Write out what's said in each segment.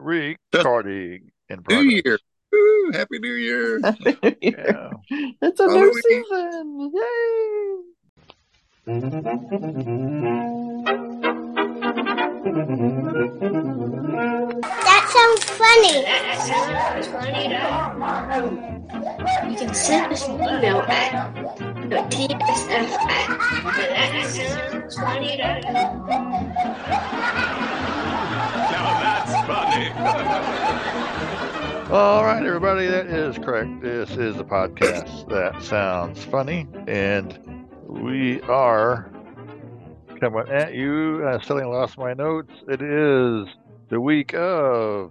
recording in New. Year. Woo, Happy New Year. Yeah. It's a new season. Yay! That sounds funny. You can send us an email at tsf All right, everybody, that is correct. This is a podcast that sounds funny, and we are coming at you. I still ain't lost my notes. It is the week of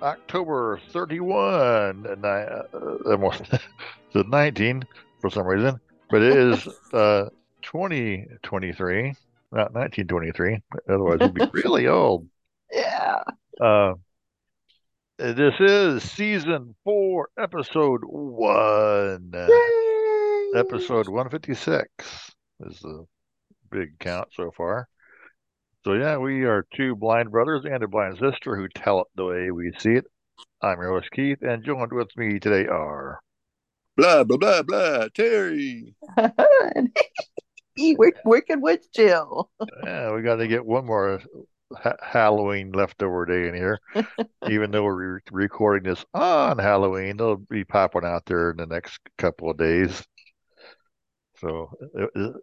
October 31, and I uh, almost the 19 for some reason, but it is uh, 2023, not 1923. Otherwise, it'd be really old. Yeah. Uh, this is season four, episode one. Yay! Episode 156 is the big count so far. So, yeah, we are two blind brothers and a blind sister who tell it the way we see it. I'm your host, Keith, and joined with me today are. blah, blah, blah, blah. Terry. Eat Wick- Wicked Witch Jill. Yeah, we got to get one more ha- Halloween leftover day in here. Even though we're re- recording this on Halloween, they'll be popping out there in the next couple of days. So it, it-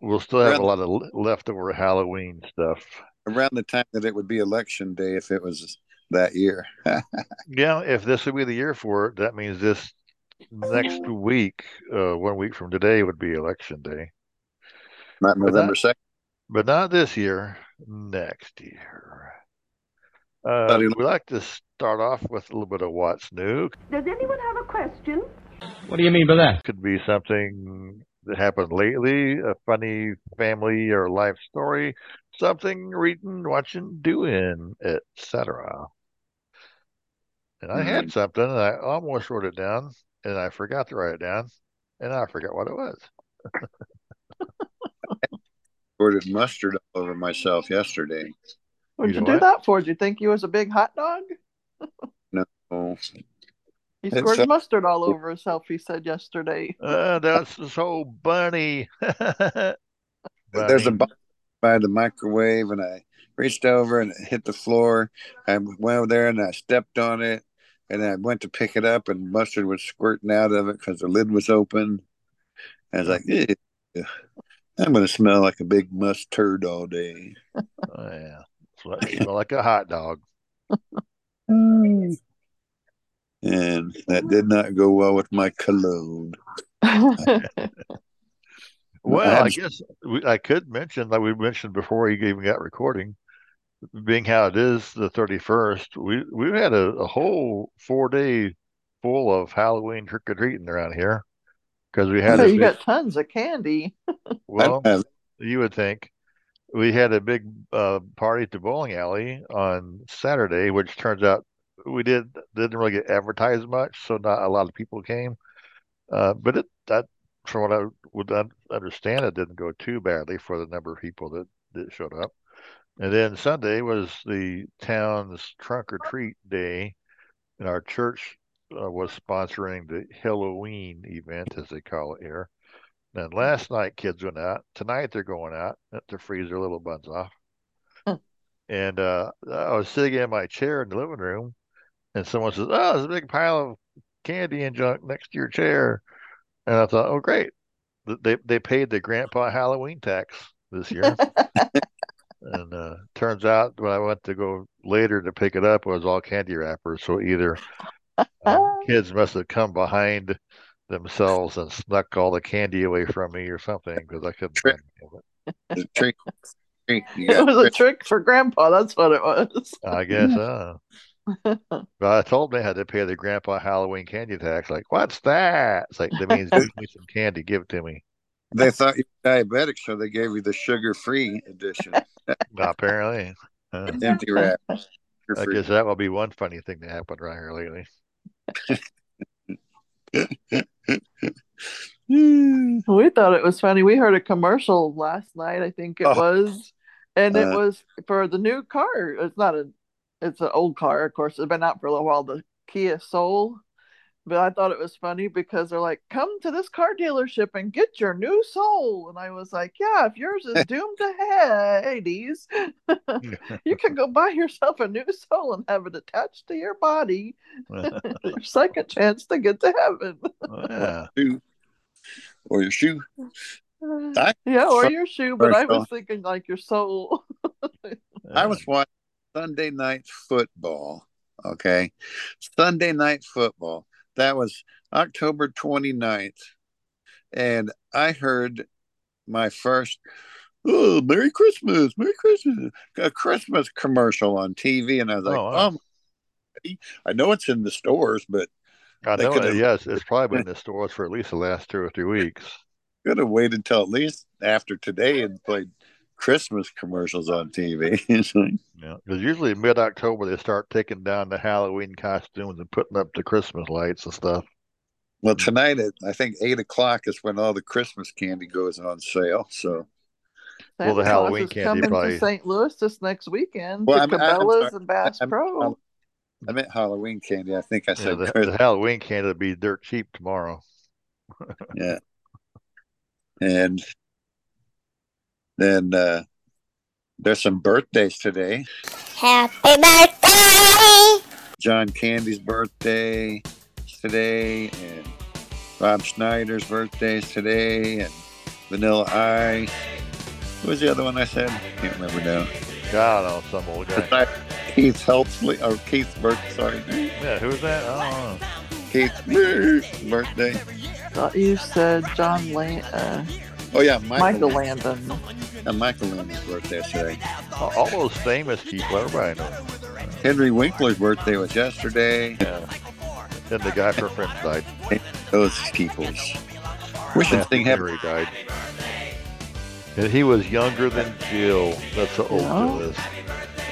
we'll still have a lot of le- leftover Halloween stuff. Around the time that it would be election day if it was that year. Yeah, if this would be the year for it, that means this next week, uh, one week from today, would be election day. Not November 2nd. But not this year, next year. Uh, Buddy- we like to start off with a little bit of what's new. Does anyone have a question? What do you mean by that? Could be something that happened lately, a funny family or life story, something reading, watching, doing, etc. And I had something, and I almost wrote it down, and I forgot to write it down, and I forgot what it was. Squirted mustard all over myself yesterday. What'd You you know do what? that for? Did you think he was a big hot dog? no. He It's squirted a- mustard all over himself, he said yesterday. Uh, that's so bunny. there's a Bunny. box by the microwave, and I reached over and it hit the floor. I went over there and I stepped on it, and I went to pick it up, and mustard was squirting out of it because the lid was open. I was like, "Ew, I'm going to smell like a big mustard all day. Oh, yeah. Smell smell like a hot dog. And that did not go well with my cologne. Well, I guess we, I could mention, like we mentioned before you even got recording, being how it is the 31st, we, we've had a, a whole four day full of Halloween trick or treating around here because we had so a you big, got tons of candy. well, you would think we had a big uh, party at the bowling alley on Saturday, which turns out we did didn't really get advertised much, so not a lot of people came. Uh, but it that from what I would understand, it didn't go too badly for the number of people that, that showed up. And then Sunday was the town's trunk or treat day, and our church uh, was sponsoring the Halloween event, as they call it here. Then last night, kids went out. Tonight, they're going out to freeze their little buns off. Hmm. And uh, I was sitting in my chair in the living room, and someone says, "Oh, there's a big pile of candy and junk next to your chair." And I thought, "Oh, great! They they paid the grandpa Halloween tax this year." And uh, turns out when I went to go later to pick it up, it was all candy wrappers. So either um, kids must have come behind themselves and snuck all the candy away from me or something because I couldn't Trick. find any of the trick. trick. You it was a trick. trick for Grandpa. That's what it was. I guess uh. But I told them they had to pay the grandpa Halloween candy tax. Like, what's that? It's like that means give me some candy, give it to me. They thought you were diabetic, so they gave you the sugar-free edition, Apparently, uh, empty wrap. I guess that will be one funny thing that happened around here lately. We thought it was funny. We heard a commercial last night, I think it Oh. was, and it Uh. was for the new car. It's not a it's an old car, of course. It's been out for a little while. The Kia Soul. But I thought it was funny because they're like, "Come to this car dealership and get your new Soul," and I was like, "Yeah, if yours is doomed to Hades, you can go buy yourself a new Soul and have it attached to your body. your second chance to get to heaven." Oh, yeah. Or your shoe. I- yeah, or your shoe, but I was thinking like your soul. I was watching Sunday night football. Okay. Sunday night football. That was October 29th. And I heard my first, oh, Merry Christmas, Merry Christmas, a Christmas commercial on TV. And I was like, Oh, wow. my- I know it's in the stores, but I know. Yes, it's probably been in the stores for at least the last two or three weeks. could have waited until at least after today and played Christmas commercials on TV. Yeah, because usually mid October they start taking down the Halloween costumes and putting up the Christmas lights and stuff. well, mm. tonight at I think eight o'clock is when all the Christmas candy goes on sale. So Well, the Claus Halloween is candy coming probably- to St. Louis this next weekend Well, to I'm- I'm Cabela's and Bass I'm- Pro. I'm- I meant Halloween candy. I think I Yeah, said the, the Halloween candy will be dirt cheap tomorrow. Yeah. And then uh, there's some birthdays today. Happy birthday! John Candy's birthday today, and Rob Schneider's birthday is today, and Vanilla Ice. What was the other one I said? I Can't remember now. God, oh, some old guy. Besides Keith Helpsley, or Keith's birthday, sorry. Yeah, who's that? I don't know. Keith's birthday. Thought you said John Lan- uh, Oh, yeah, Michael, Michael Landon. uh, Michael Landon's birthday is today. All, all those famous people, everybody knows. Henry Winkler's birthday was yesterday. Yeah. Then the guy from Friends died. Those people's. Wish this thing Matthew happened. Died. And he was younger than Jill. That's how old Yeah. Jill is.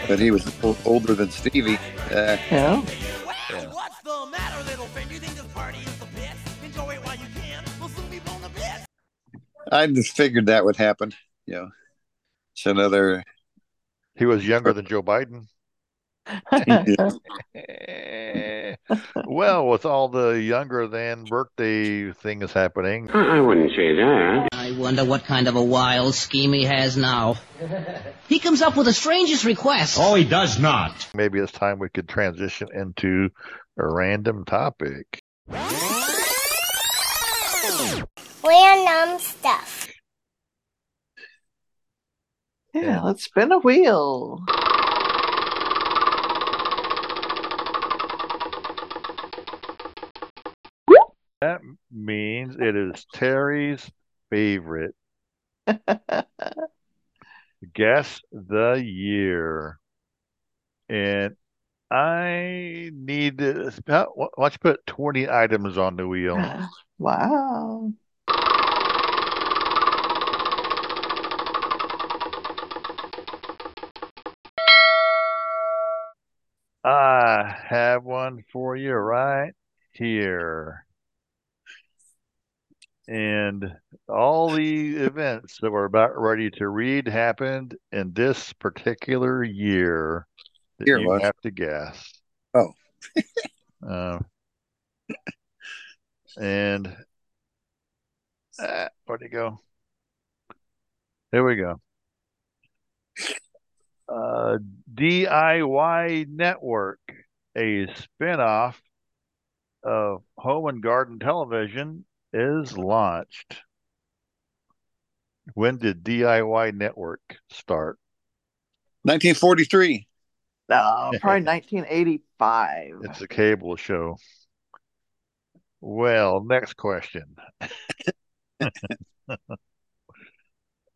but he was older than Stevie. Uh, Yeah. Yeah. I just figured that would happen. You know, it's another. He was younger than Joe Biden. Well, with all the younger than birthday things happening, I wouldn't say that. I wonder what kind of a wild scheme he has now. He comes up with the strangest requests. Oh, he does not. maybe it's time we could transition into a random topic. Random stuff. Yeah, let's spin a wheel. That means it is Terry's favorite. Guess the year. And I need to, uh, how- why don't you put 20 items on the wheel? Ah, wow. I have one for you right here. And all the events that we're about ready to read happened in this particular year that Here you was. have to guess. Oh. Um, and uh, where'd it go? There we go. Uh, DIY Network, a spinoff of Home and Garden Television, is launched. When did DIY Network start? 1943. No, probably 1985. It's a cable show. Well, next question.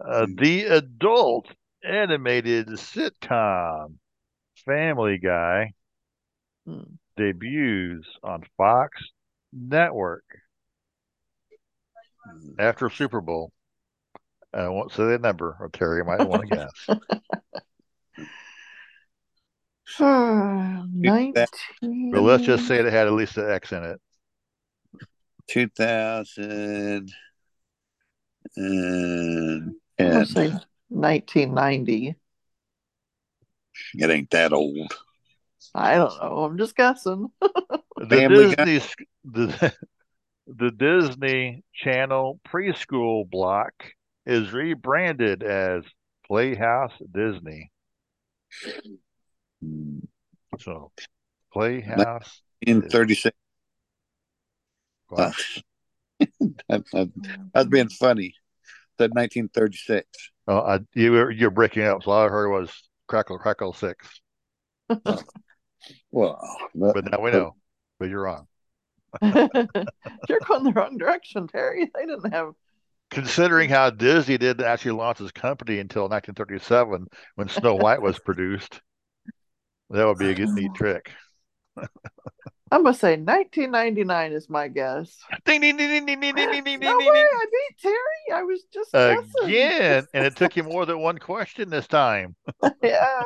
Uh, the adult animated sitcom Family Guy Hmm. debuts on Fox Network after Super Bowl. I won't say the number, or Terry might want to guess. 19. But let's just say it had at least an X in it. 2000 and Let's say 1990. it ain't that old. I don't know. I'm just guessing. The Family Guy. Disney the the Disney Channel preschool block is rebranded as Playhouse Disney. So Playhouse In 36. what? that, that, that's being funny. Said 1936. Oh, I, you were you're breaking up. So all I heard was crackle crackle six. Well, But now we know. But you're wrong. You're going the wrong direction, Terry. They didn't have. Considering how Disney didn't actually launch his company until 1937 when Snow White was produced, that would be a good neat trick. I'm gonna say 1999 is my guess. No way, I beat Terry. I was just again, guessing. and it took you more than one question this time. yeah.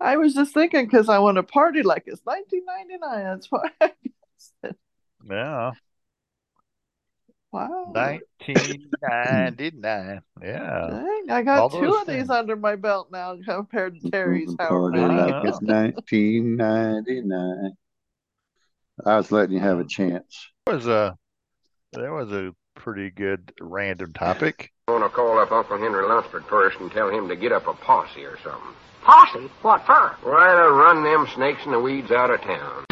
I was just thinking because I want to party like it's 1999. That's why I guessed it. Yeah. Wow. 1999. Yeah. Dang, I All got two those of these under my belt now compared to Terry's. How Party like it's 1999. I was letting you have a chance. That was a that was a pretty good random topic. I want to call up Uncle Henry Lunsford first and tell him to get up a posse or something. Posse? What for? Why to run them snakes and the weeds out of town.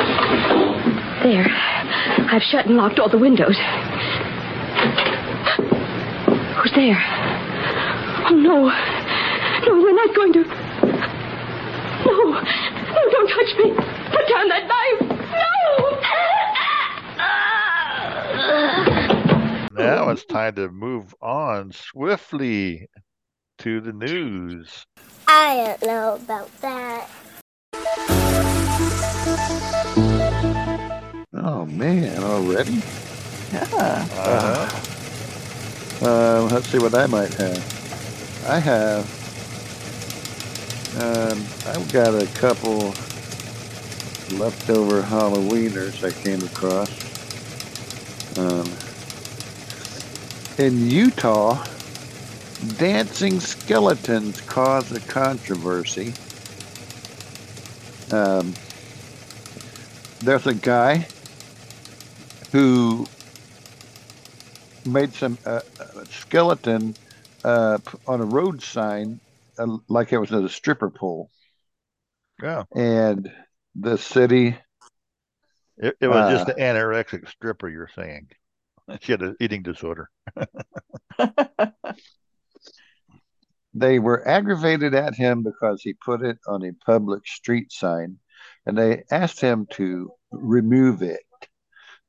There. I've shut and locked all the windows. Who's there? Oh, no. No, you're not going to. No. No, don't touch me. Put down that knife. No. Now it's time to move on swiftly to the news. I don't know about that. Oh man, already? Yeah. Uh-huh. Uh, let's see what I might have. I have. Um, I've got a couple leftover Halloweeners I came across. Um, in Utah, dancing skeletons cause a controversy. Um, there's a guy who made some uh, uh, skeleton uh, on a road sign uh, like it was at a stripper pole, Yeah. and the city It, it was just Uh, an anorexic stripper, you're saying. She had an eating disorder. they were aggravated at him because he put it on a public street sign, and they asked him to remove it,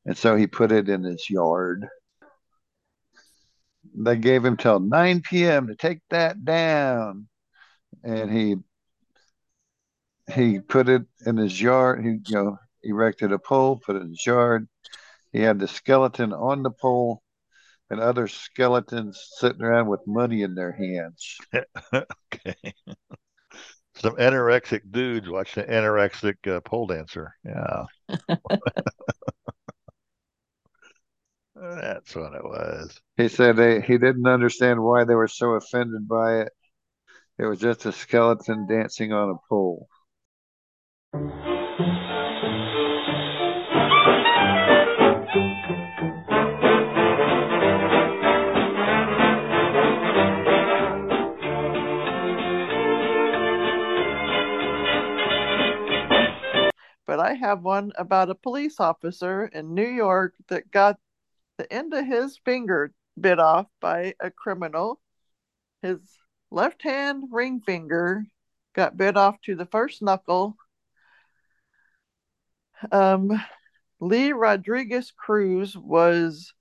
and so he put it in his yard. They gave him till 9 p.m. to take that down, and he he put it in his yard. He you know erected a pole, put it in his yard. He had the skeleton on the pole, and other skeletons sitting around with money in their hands. okay. Some anorexic dudes watched an anorexic uh, pole dancer. Yeah. That's what it was. He said they, he didn't understand why they were so offended by it. It was just a skeleton dancing on a pole. But I have one about a police officer in New York that got the end of his finger bit off by a criminal. His left hand ring finger got bit off to the first knuckle. Um, Lee Rodriguez Cruz was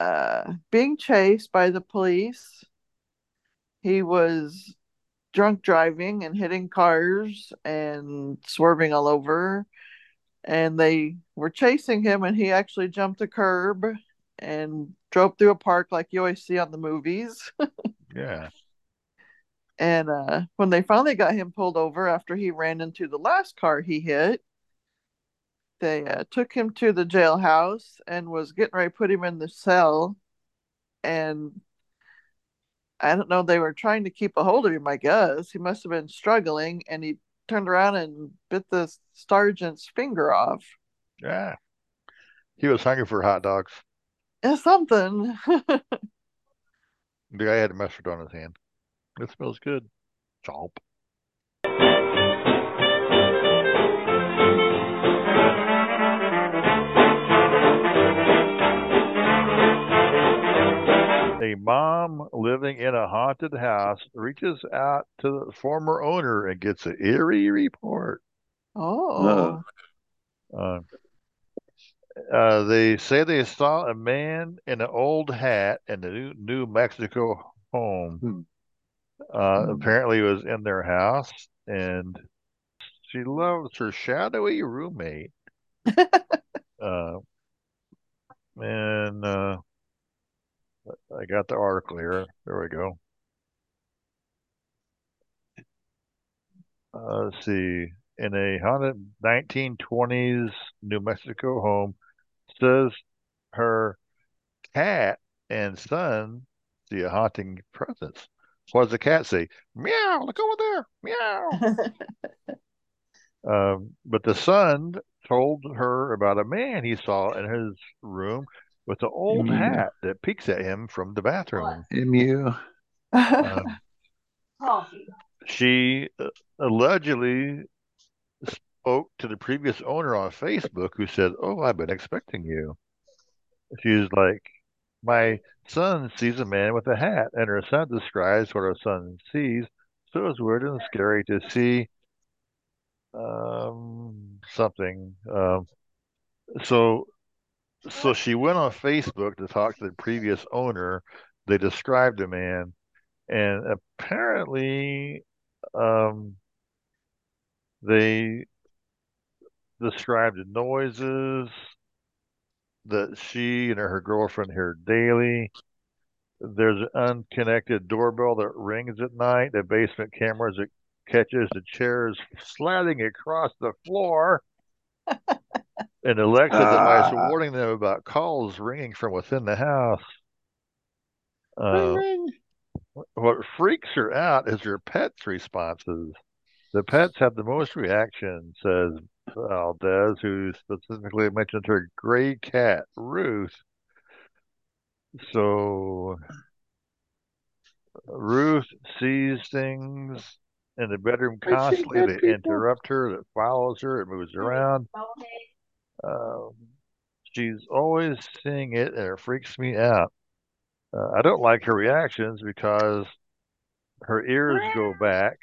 uh, being chased by the police. He was drunk driving and hitting cars and swerving all over. And they were chasing him, and he actually jumped a curb and drove through a park like you always see on the movies. Yeah. And uh, when they finally got him pulled over after he ran into the last car he hit, they uh, took him to the jailhouse and was getting ready to put him in the cell. And I don't know, they were trying to keep a hold of him, I guess. He must have been struggling, and he turned around and bit the sergeant's finger off. Yeah. He was hungry for hot dogs. It's something. The guy had mustard on his hand. It smells good. Chomp. A mom living in a haunted house reaches out to the former owner and gets an eerie report. oh. Uh, uh, they say they saw a man in an old hat in the New, New Mexico home. Hmm. Uh, Hmm. apparently, was in their house, and she loves her shadowy roommate. uh, and uh, I got the article here. There we go. Uh, let's see. In a haunted 1920s New Mexico home, says her cat and son see a haunting presence. What does the cat say? Meow, look over there. Meow. Um, but the son told her about a man he saw in his room with an old Meow. hat that peeks at him from the bathroom. Mu. Um, she uh, allegedly spoke to the previous owner on Facebook who said, Oh, I've been expecting you. She's like, My son sees a man with a hat, and her son describes what her son sees. So it's weird and scary to see um, something. Um, so, so she went on Facebook to talk to the previous owner. They described the man, and apparently, um, they described the noises that she and her girlfriend hear daily. There's an unconnected doorbell that rings at night. The basement cameras that catches the chairs sliding across the floor. And Alexa device Ah. warning them about calls ringing from within the house. Uh, ring. what freaks her out is her pets' responses. The pets have the most reaction, says Valdez, who specifically mentioned her gray cat, Ruth. So Ruth sees things in the bedroom constantly that interrupt her, that follows her, it moves around. Um, she's always seeing it, and it freaks me out. Uh, I don't like her reactions because her ears go back,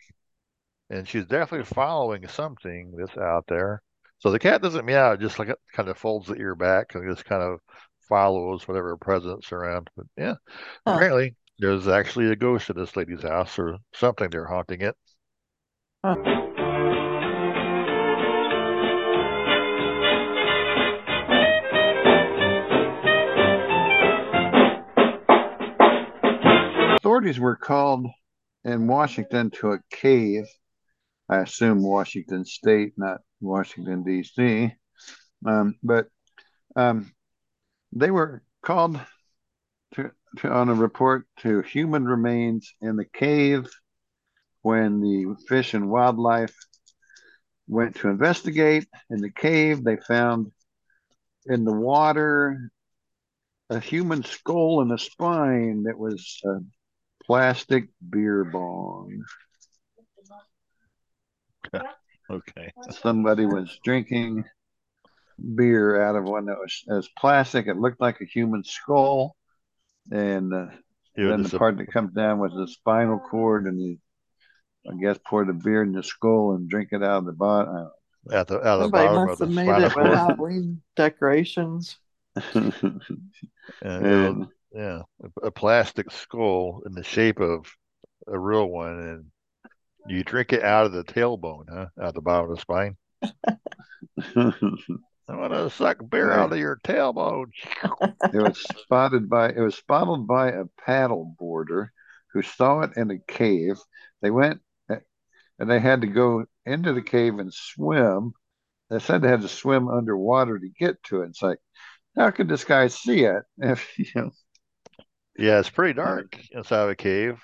and she's definitely following something that's out there. So the cat doesn't meow; it just like it kind of folds the ear back and just kind of follows whatever presence around. But yeah, Huh. apparently there's actually a ghost at this lady's house or something. They're haunting it. Authorities were called in Washington to a cave. I assume Washington State, not Washington, D.C. Um, but um, they were called to, to on a report to human remains in the cave when the Fish and Wildlife went to investigate. In the cave, they found in the water a human skull and a spine that was a plastic beer bong. Okay. Somebody was drinking beer out of one that was as plastic. It looked like a human skull, and uh, then just the a- part that comes down was the spinal cord, and he, I guess, pour the beer in the skull and drink it out of the bottom. at the at the Somebody bottom of must the have made it with cord. Halloween decorations. And it was- and yeah, a, a plastic skull in the shape of a real one, and you drink it out of the tailbone, huh? Out the bottom of the spine. I want to suck beer out of your tailbone. it was spotted by it was spotted by a paddle boarder who saw it in a cave. They went and they had to go into the cave and swim. They said they had to swim underwater to get to it. It's like, how could this guy see it? If you know, Yeah, it's pretty uh, dark inside of a cave.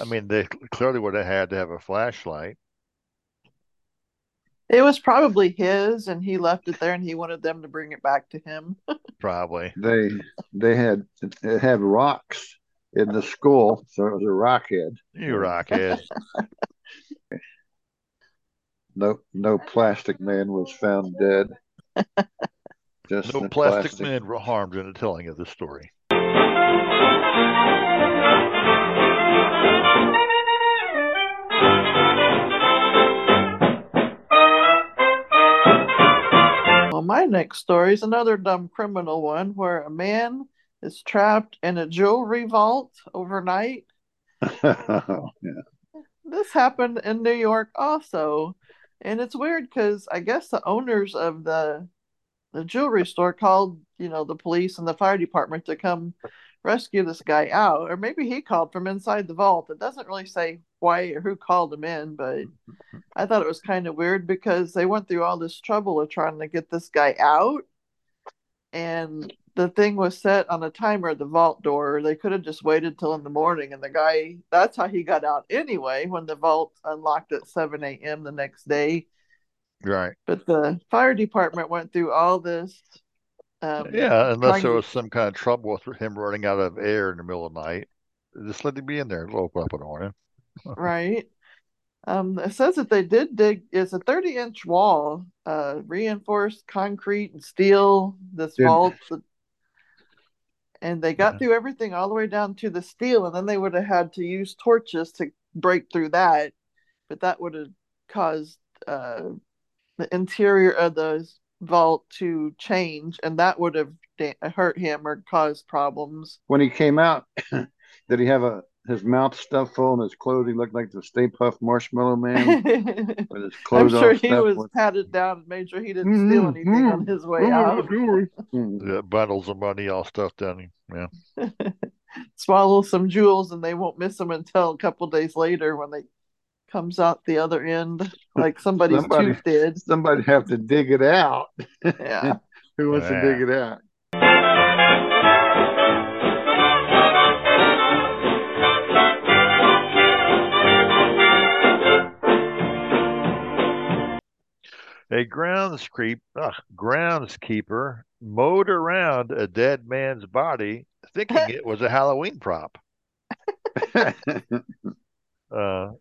I mean, they clearly would have had to have a flashlight. It was probably his, and he left it there, and he wanted them to bring it back to him. Probably. They they had it had rocks in the school, so it was a rock head. You rockhead. No no plastic man was found dead. Just No the plastic men were harmed in the telling of the story. My next story is another dumb criminal one where a man is trapped in a jewelry vault overnight. yeah. This happened in New York also. And it's weird because I guess the owners of the the jewelry store called, you know, the police and the fire department to come rescue this guy out. Or maybe he called from inside the vault. It doesn't really say why or who called him in, but I thought it was kind of weird because they went through all this trouble of trying to get this guy out. And the thing was set on a timer at the vault door. They could have just waited till in the morning. And the guy, that's how he got out anyway, when the vault unlocked at 7 a.m. the next day. Right. But the fire department went through all this. Um, Yeah, unless there was some kind of trouble with him running out of air in the middle of the night. Just let him be in there. It'll open up in the morning. Right? Um, it says that they did dig. It's a 30 inch wall, uh, reinforced concrete and steel. This vault, and they got through everything all the way down to the steel, and then they would have had to use torches to break through that, but that would have caused uh, the interior of the vault to change, and that would have da- hurt him or caused problems. When he came out, did he have a his mouth stuffed full and his clothing looked like the Stay Puft Marshmallow Man with his clothes I'm sure he was with- patted down and made sure he didn't steal Mm, anything mm, on his way oh, out. Mm. Yeah, bundles of money all stuffed down. him. Yeah. Swallow some jewels and they won't miss them until a couple days later when they comes out the other end, like somebody's Somebody- tooth did. Somebody have to dig it out. Yeah. Who wants Yeah. to dig it out? A groundskeep, ugh, groundskeeper mowed around a dead man's body, thinking it was a Halloween prop. Uh,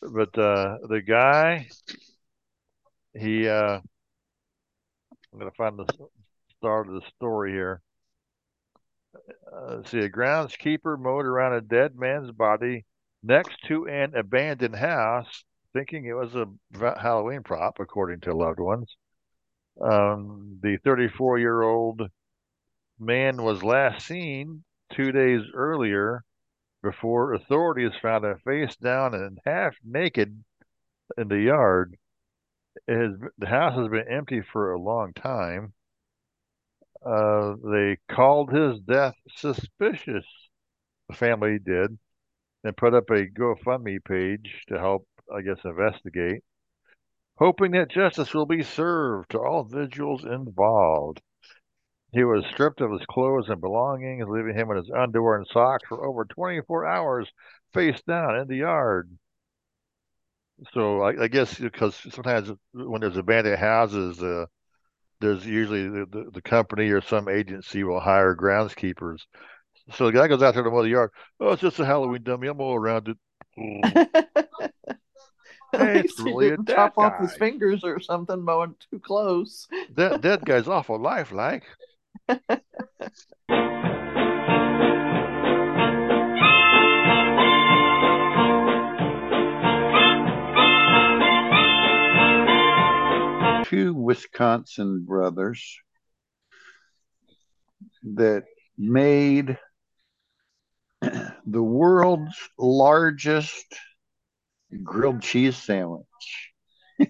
but uh, the guy, he, uh, I'm gonna find the start of the story here. Uh, see, a groundskeeper mowed around a dead man's body next to an abandoned house, thinking it was a Halloween prop, according to loved ones. Um, the 34 year old man was last seen two days earlier before authorities found him face down and half naked in the yard. Has, the house has been empty for a long time. Uh, they called his death suspicious. The family did, and put up a GoFundMe page to help, I guess, investigate, hoping that justice will be served to all vigils involved. He was stripped of his clothes and belongings, leaving him in his underwear and socks for over 24 hours, face down in the yard. So I, I guess because sometimes when there's abandoned houses, uh, there's usually the, the, the company or some agency will hire groundskeepers. So the guy goes out there to mow the yard. Oh, it's just a Halloween dummy. I'm all around it. At Hey, least it's he really a didn't chop off his fingers or something mowing too close. that that guy's awful lifelike. Two Wisconsin brothers that made the world's largest grilled cheese sandwich.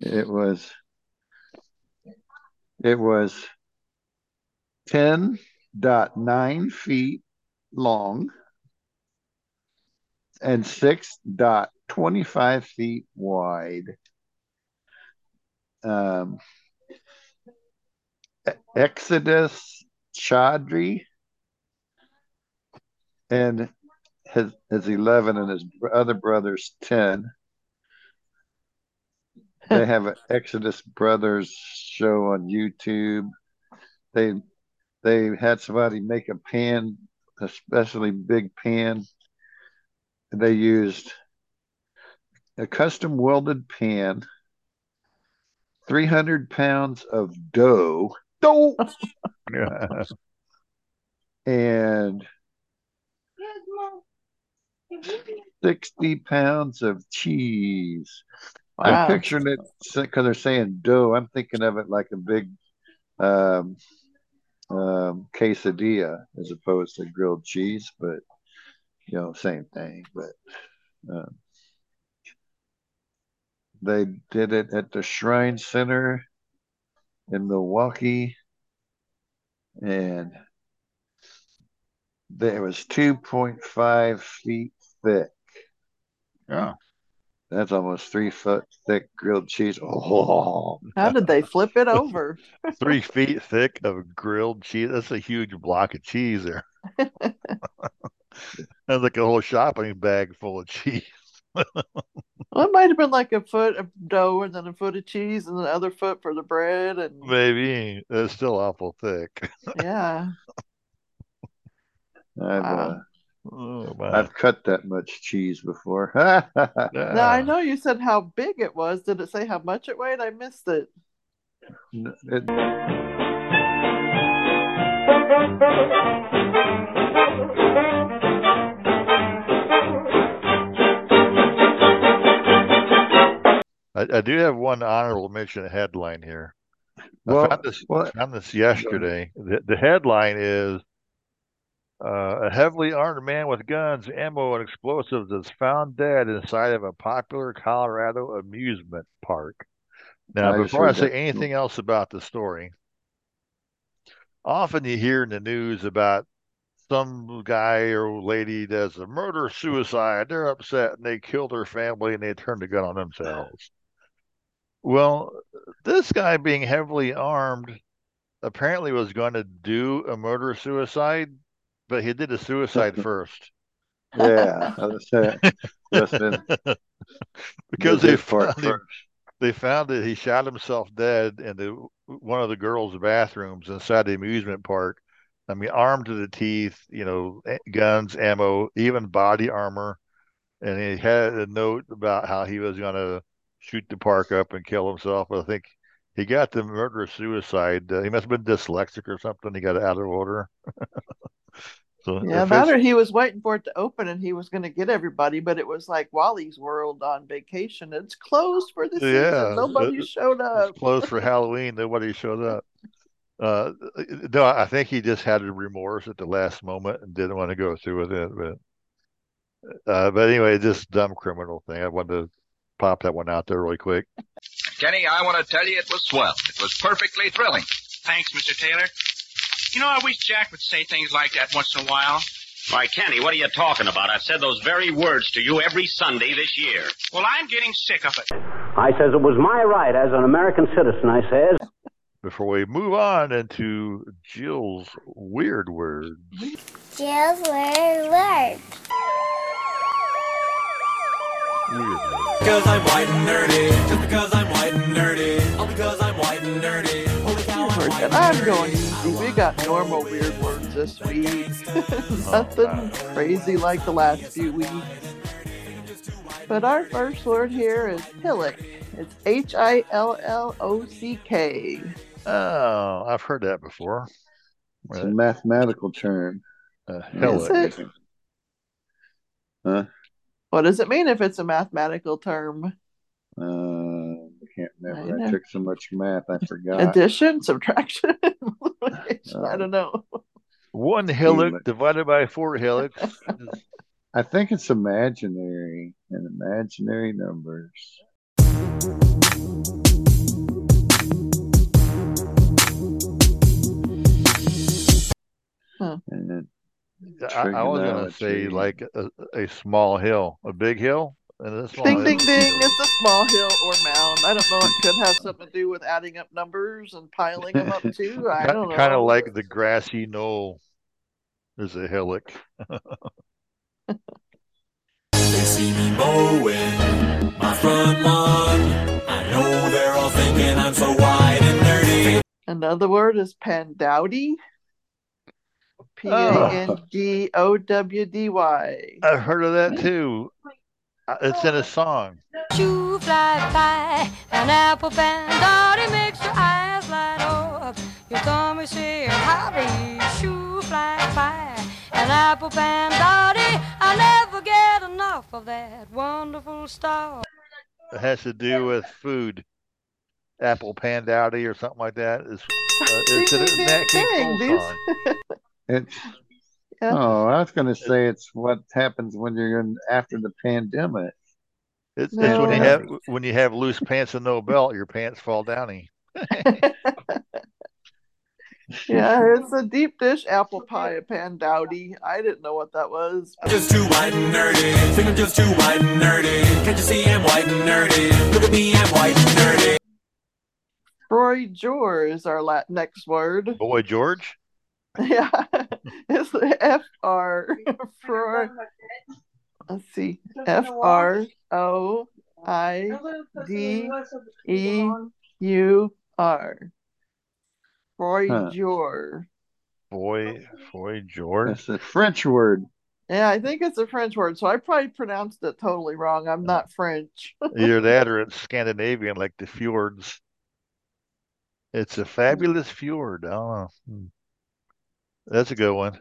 it was it was 10.9 feet long and 6.25 feet wide. Um, Exodus Chaudhry and his, his 11 and his other brother's 10 they have an Exodus Brothers show on YouTube. They they had somebody make a pan, especially big pan. They used a custom welded pan, 300 pounds of dough, dough, and 60 pounds of cheese. I'm picturing it because they're saying dough. I'm thinking of it like a big um, um, quesadilla as opposed to grilled cheese, but you know, same thing. But um, they did it at the Shrine Center in Milwaukee, and there was 2.5 feet thick. Yeah. That's almost three foot thick grilled cheese. Oh, How did they flip it over? Three feet thick of grilled cheese. That's a huge block of cheese there. That's like a whole shopping bag full of cheese. Well, it might have been like a foot of dough and then a foot of cheese and the other foot for the bread and Maybe it's still awful thick. yeah. I've Wow. uh, Oh, my. I've cut that much cheese before. Now I know you said how big it was. Did it say how much it weighed? I missed it. It- I, I do have one honorable mention headline here. I found this well- found this yesterday. The, the headline is uh, a heavily armed man with guns, ammo, and explosives is found dead inside of a popular Colorado amusement park. Now, I before I say that. anything else about the story, often you hear in the news about some guy or lady does a murder suicide. They're upset and they kill their family and they turn the gun on themselves. Well, this guy being heavily armed apparently was going to do a murder suicide, but he did a suicide first yeah. Just because they found him, they found that he shot himself dead in the one of the girls' bathrooms inside the amusement park. I mean, armed to the teeth, you know, guns, ammo, even body armor, and he had a note about how he was going to shoot the park up and kill himself. I think he got the murder suicide. Uh, he must have been dyslexic or something. He got out of order. so Yeah, that he was waiting for it to open and he was going to get everybody, but it was like Wally's World on vacation. It's closed for the Yeah, season. Nobody it- showed up. It's closed for Halloween. Nobody showed up. Uh, no, I think he just had a remorse at the last moment and didn't want to go through with it. But, uh, but anyway, this dumb criminal thing. I wanted to pop that one out there really quick. Kenny, I want to tell you it was swell. It was perfectly thrilling. Thanks, Mr. Taylor. You know, I wish Jack would say things like that once in a while. Why, Kenny, what are you talking about? I've said those very words to you every Sunday this year. Well, I'm getting sick of it. I says it was my right as an American citizen, I says. Before we move on into Jill's weird words. Jill's weird word. Weird words. Because I'm white and nerdy. Just because I'm white and nerdy. All because I'm white and nerdy. Holy cow, I'm white and I'm going easy. We got normal weird words this week. Nothing crazy like the last few weeks. But our first word here is hillock. It's H I L L O C K. Oh, I've heard that before. It's a mathematical term. Uh, Is hillock. it? Huh? What does it mean if it's a mathematical term? Uh, I can't remember. I, know. took so much math, I forgot. Addition, subtraction, multiplication? I don't know. One hillock Hillock. divided by four hillocks. I think it's imaginary and imaginary numbers. I, I, was going to say like a, a, small hill, a big hill. And a small ding, hill. ding, ding. It's a small hill or mound. I don't know. It could have something to do with adding up numbers and piling them up too. I don't know. Kind of like the grassy knoll is a hillock. they see me mowing my front lawn. I know they're all thinking I'm so wide and nerdy. Another word is pandowdy. P A N D O W D Y. I've heard of that too. Uh, It's in a song. Shoe fly by, an apple pandowdy makes your eyes light up. Your tummy say howdy, shoe fly by, an apple pandowdy. I never get enough of that wonderful stuff. It has to do with food. Apple pandowdy or something like that. Is uh, it's in a Nat King Cole song. It's Yeah. oh, I was going to say it's what happens when you're in after the pandemic. It's, it's when you have when you have loose pants and no belt, your pants fall downy. Yeah, it's a deep dish apple pie, a pan dowdy. I didn't know what that was. Just too white and nerdy. Think I'm just too white and nerdy. Can't you see I'm white and nerdy? Look at me, I'm white and nerdy. Froy Jor is our la- next word. Boy George. Yeah, it's F R Froy. Let's see, F R O I D E U R. Froy Huh. Jor. Boy boy George. That's a French word. Yeah, I think it's a French word, so I probably pronounced it totally wrong. I'm not French. Either that or it's Scandinavian like the fjords. It's a fabulous fjord. I don't know. Hmm. That's a good one.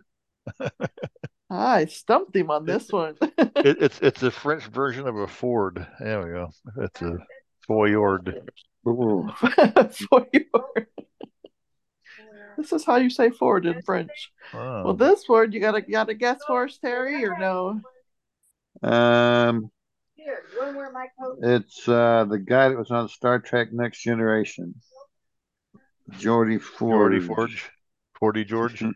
I stumped him on this one. It, it's it's a French version of a Ford. There we go. It's a fjord. Ooh. Fjord. This is how you say Ford in French. Oh. Well, this word you got to got a guess for us, Terry, or no? Um, it's uh the guy that was on Star Trek Next Generation. Geordi Ford. Geordi Forge. Forty George.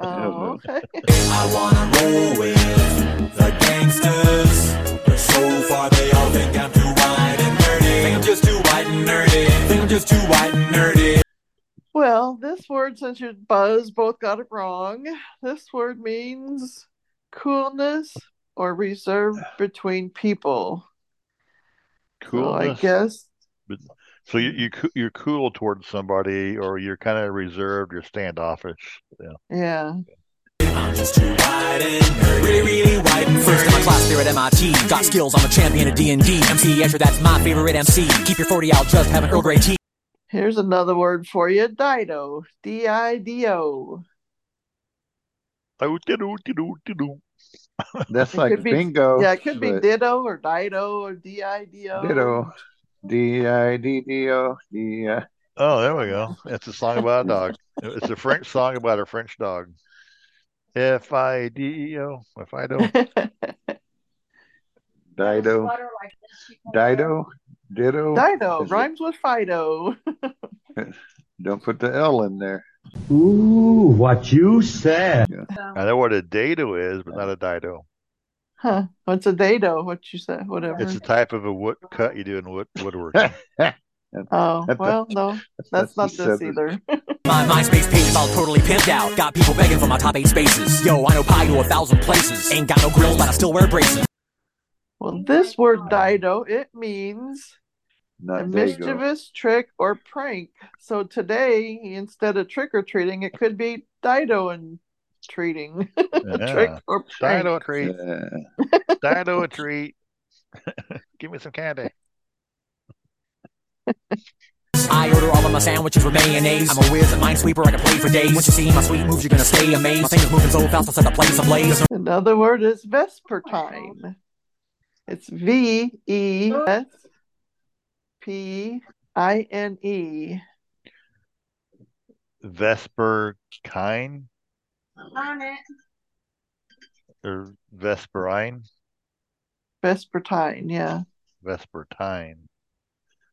Oh, okay. I wanna roll with the gangsters. But so far they all think I'm too white and nerdy. Think I'm just too white and nerdy. Think I'm just too white and nerdy. Well, this word, since you Buzz both got it wrong, this word means coolness or reserve between people. So I guess But, so you, you you're cool towards somebody, or you're kind of reserved, you're standoffish. Yeah. yeah. I'm just too white and. Really, really white and First in my class there at MIT. Got skills, I'm a champion of D&D. MC Escher, that's my favorite MC. Keep your 40 out, just have an Earl Grey tea. Here's another word for you, Dido. D I D O. That's It like could be- bingo. Yeah, it could be but Ditto or Dido or D I D O. Ditto. D I D D O D I. Oh, there we go. It's a song about a dog. It's a French song about a French dog. F I D E O. If I don't. Dido. Dido. Ditto. Dido Is it- rhymes with Fido. Don't put the L in there. Ooh, what you said. I know what a dado is, but not a dido. Huh? What's a dado? What you said? Whatever. It's a type of a wood cut you do in wood woodworking. Oh well, no, that's not this either. My MySpace page is all totally pimped out. Got people begging for my top eight spaces. Yo, I know pi to a thousand places. Ain't got no grills, but I still wear braces. Well, this word Dido it means a Not Dago. mischievous trick or prank. So today, instead of trick or treating, it could be Dido and treating. trick or prank. Dido a treat. Yeah. Dido a treat. Give me some candy. I order all of my sandwiches with mayonnaise. I'm a whiz at Minesweeper, I can play for days. Once you see my sweet moves, you're gonna stay amazed. My fingers moving so fast, I'll set the place ablaze. Another word is vespertine. It's V E S P I N E. Vesper kine On it. or vesperine? Vespertine, yeah. Vespertine.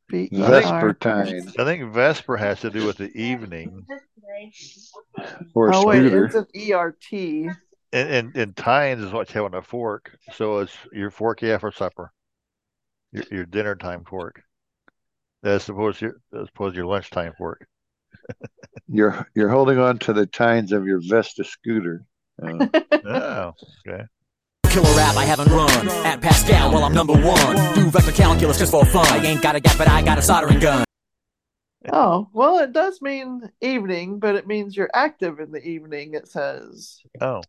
V E Vesper R. time. I think Vesper has to do with the evening. Or a Oh wait, scooter. it's an E R T. And, and and tines is what you have on a fork. So it's your fork you have for supper. Your your dinner time fork. As opposed to your as opposed to your lunchtime fork. You're you're holding on to the tines of your Vespa scooter. Uh, Oh, okay. Killer rap I haven't run. At Pascal, well, I'm number one. Do vector calculus just for fun. I ain't got a gap, but I got a soldering gun. Oh, well, it does mean evening, but it means you're active in the evening, it says. Oh,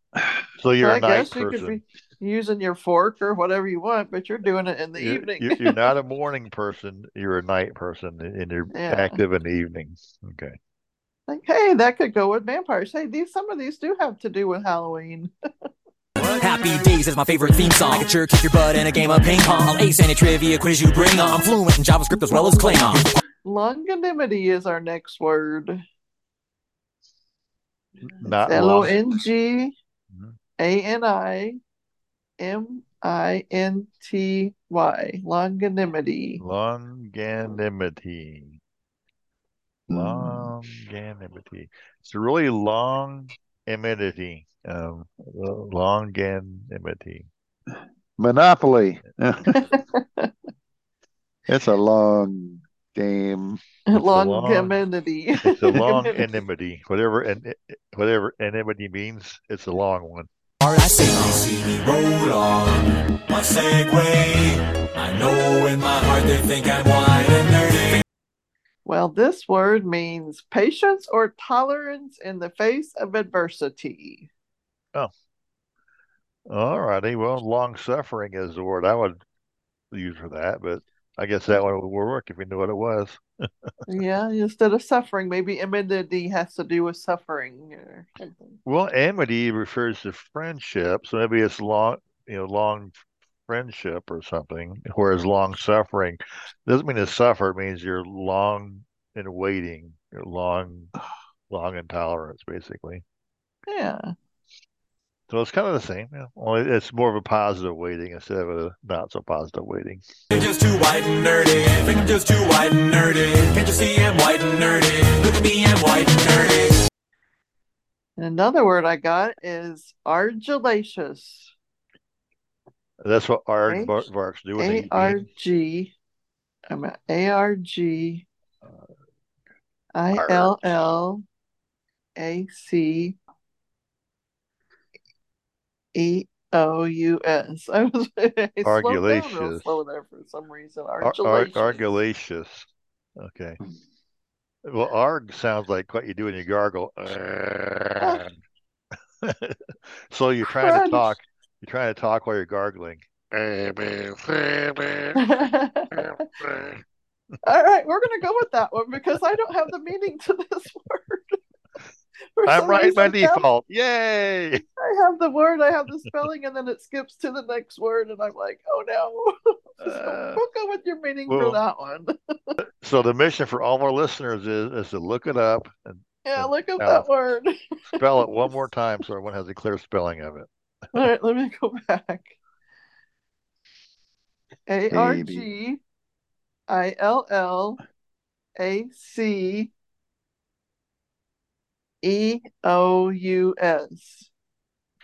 so you're I a night guess you could person. be using your fork or whatever you want, but you're doing it in the You're, evening. you're, you're not a morning person. You're a night person, and you're Yeah. active in the evening. Okay. Like, hey, that could go with vampires. Hey, these some of these do have to do with Halloween. Happy Days is my favorite theme song. I can sure kick your butt in a game of ping pong. I'll ace any trivia quiz you bring on. I'm fluent in JavaScript as well as Klingon. Longanimity is our next word. Not L O long. N G A N I M I N T Y. Longanimity. Longanimity. Longanimity. It's a really long immunity. Um, longanimity. Monopoly. it's a long game. It's a long- Longanimity. It's a long enmity. Whatever en- whatever enmity means, it's a long one. Alright, I say See me roll on my Segway. I know in my heart they think I'm wide and nerdy. Well, this word means patience or tolerance in the face of adversity. Oh. All righty. Well, long suffering is the word I would use for that, but I guess that one would work if we knew what it was. Yeah, instead of suffering, maybe enmity has to do with suffering or something. Well, amity refers to friendship, so maybe it's long, you know, long friendship or something, whereas long suffering doesn't mean to suffer, it means you're long in waiting, you're long, long in tolerance, basically. Yeah. So it's kind of the same, yeah. Only it's more of a positive weighting instead of a not so positive weighting. Just too white and nerdy. Think I'm just too white and nerdy. Can't you see I'm white and nerdy? Look at me, I'm white and nerdy. And another word I got is argillaceous. That's what H- aardvarks do when they A eat R meat. G. I'm at A R G uh, I L L A C E O U S. I was I slow there for some reason. Ar- ar-. Okay. Well, arg sounds like what you do when you gargle. So you're trying to talk. You're trying to talk while you're gargling. All right, we're gonna go with that one because I don't have the meaning to this word. I'm right by I have- default. Yay! I have the word, I have the spelling, and then it skips to the next word, and I'm like, oh no. So we'll uh, go with your meaning well- for that one. So the mission for all of our listeners is is to look it up and Yeah, look up that word. spell it one more time so everyone has a clear spelling of it. All right, let me go back. A R G I L L A C E O U S.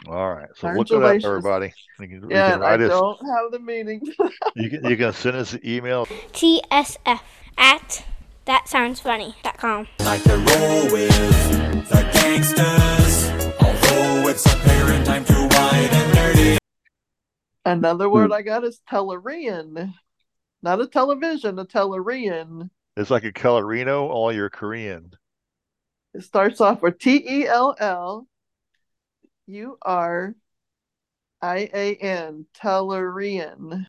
All right. So look it up, everybody. You can, you Yeah, can and I us. don't have the meaning. You can you can send us an email. TSF at thatsoundsfunny.com. Like to roll with the gangsters. Although it's apparent I'm too wide and nerdy. Another word hmm. I got is Tellurian. Not a television, a Tellurian. It's like a colorino, all you're Korean. It starts off with T E L L U R I A N. Tellurian.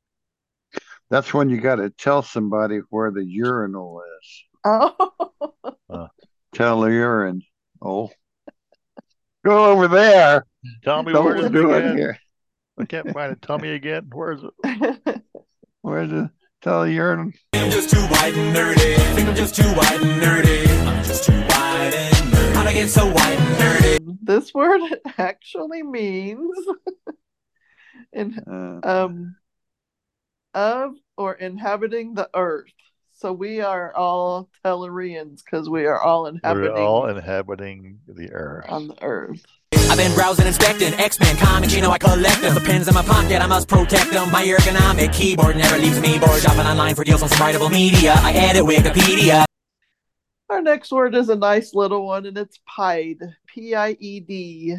That's when you got to tell somebody where the urinal is. Oh, uh, Tell the urine. Oh, go over there. Tell me Don't where is it again? here. I can't find it. Tell me again. Where is it? Where's the tell the urine? I'm just too white and nerdy. Think I'm just too white and nerdy. I'm just too white and nerdy. How'd I get so white and nerdy? this word actually means in Uh, um of or inhabiting the earth. So we are all Tellurians because we are all inhabiting We're all inhabiting the earth. on the earth. I've been browsing, inspecting X-Men comics, you know I collect them. The pens in my pocket, I must protect them. My ergonomic keyboard never leaves me bored. Shopping online for deals on some writable media. I edit Wikipedia. Our next word is a nice little one, and it's pied. P I E D.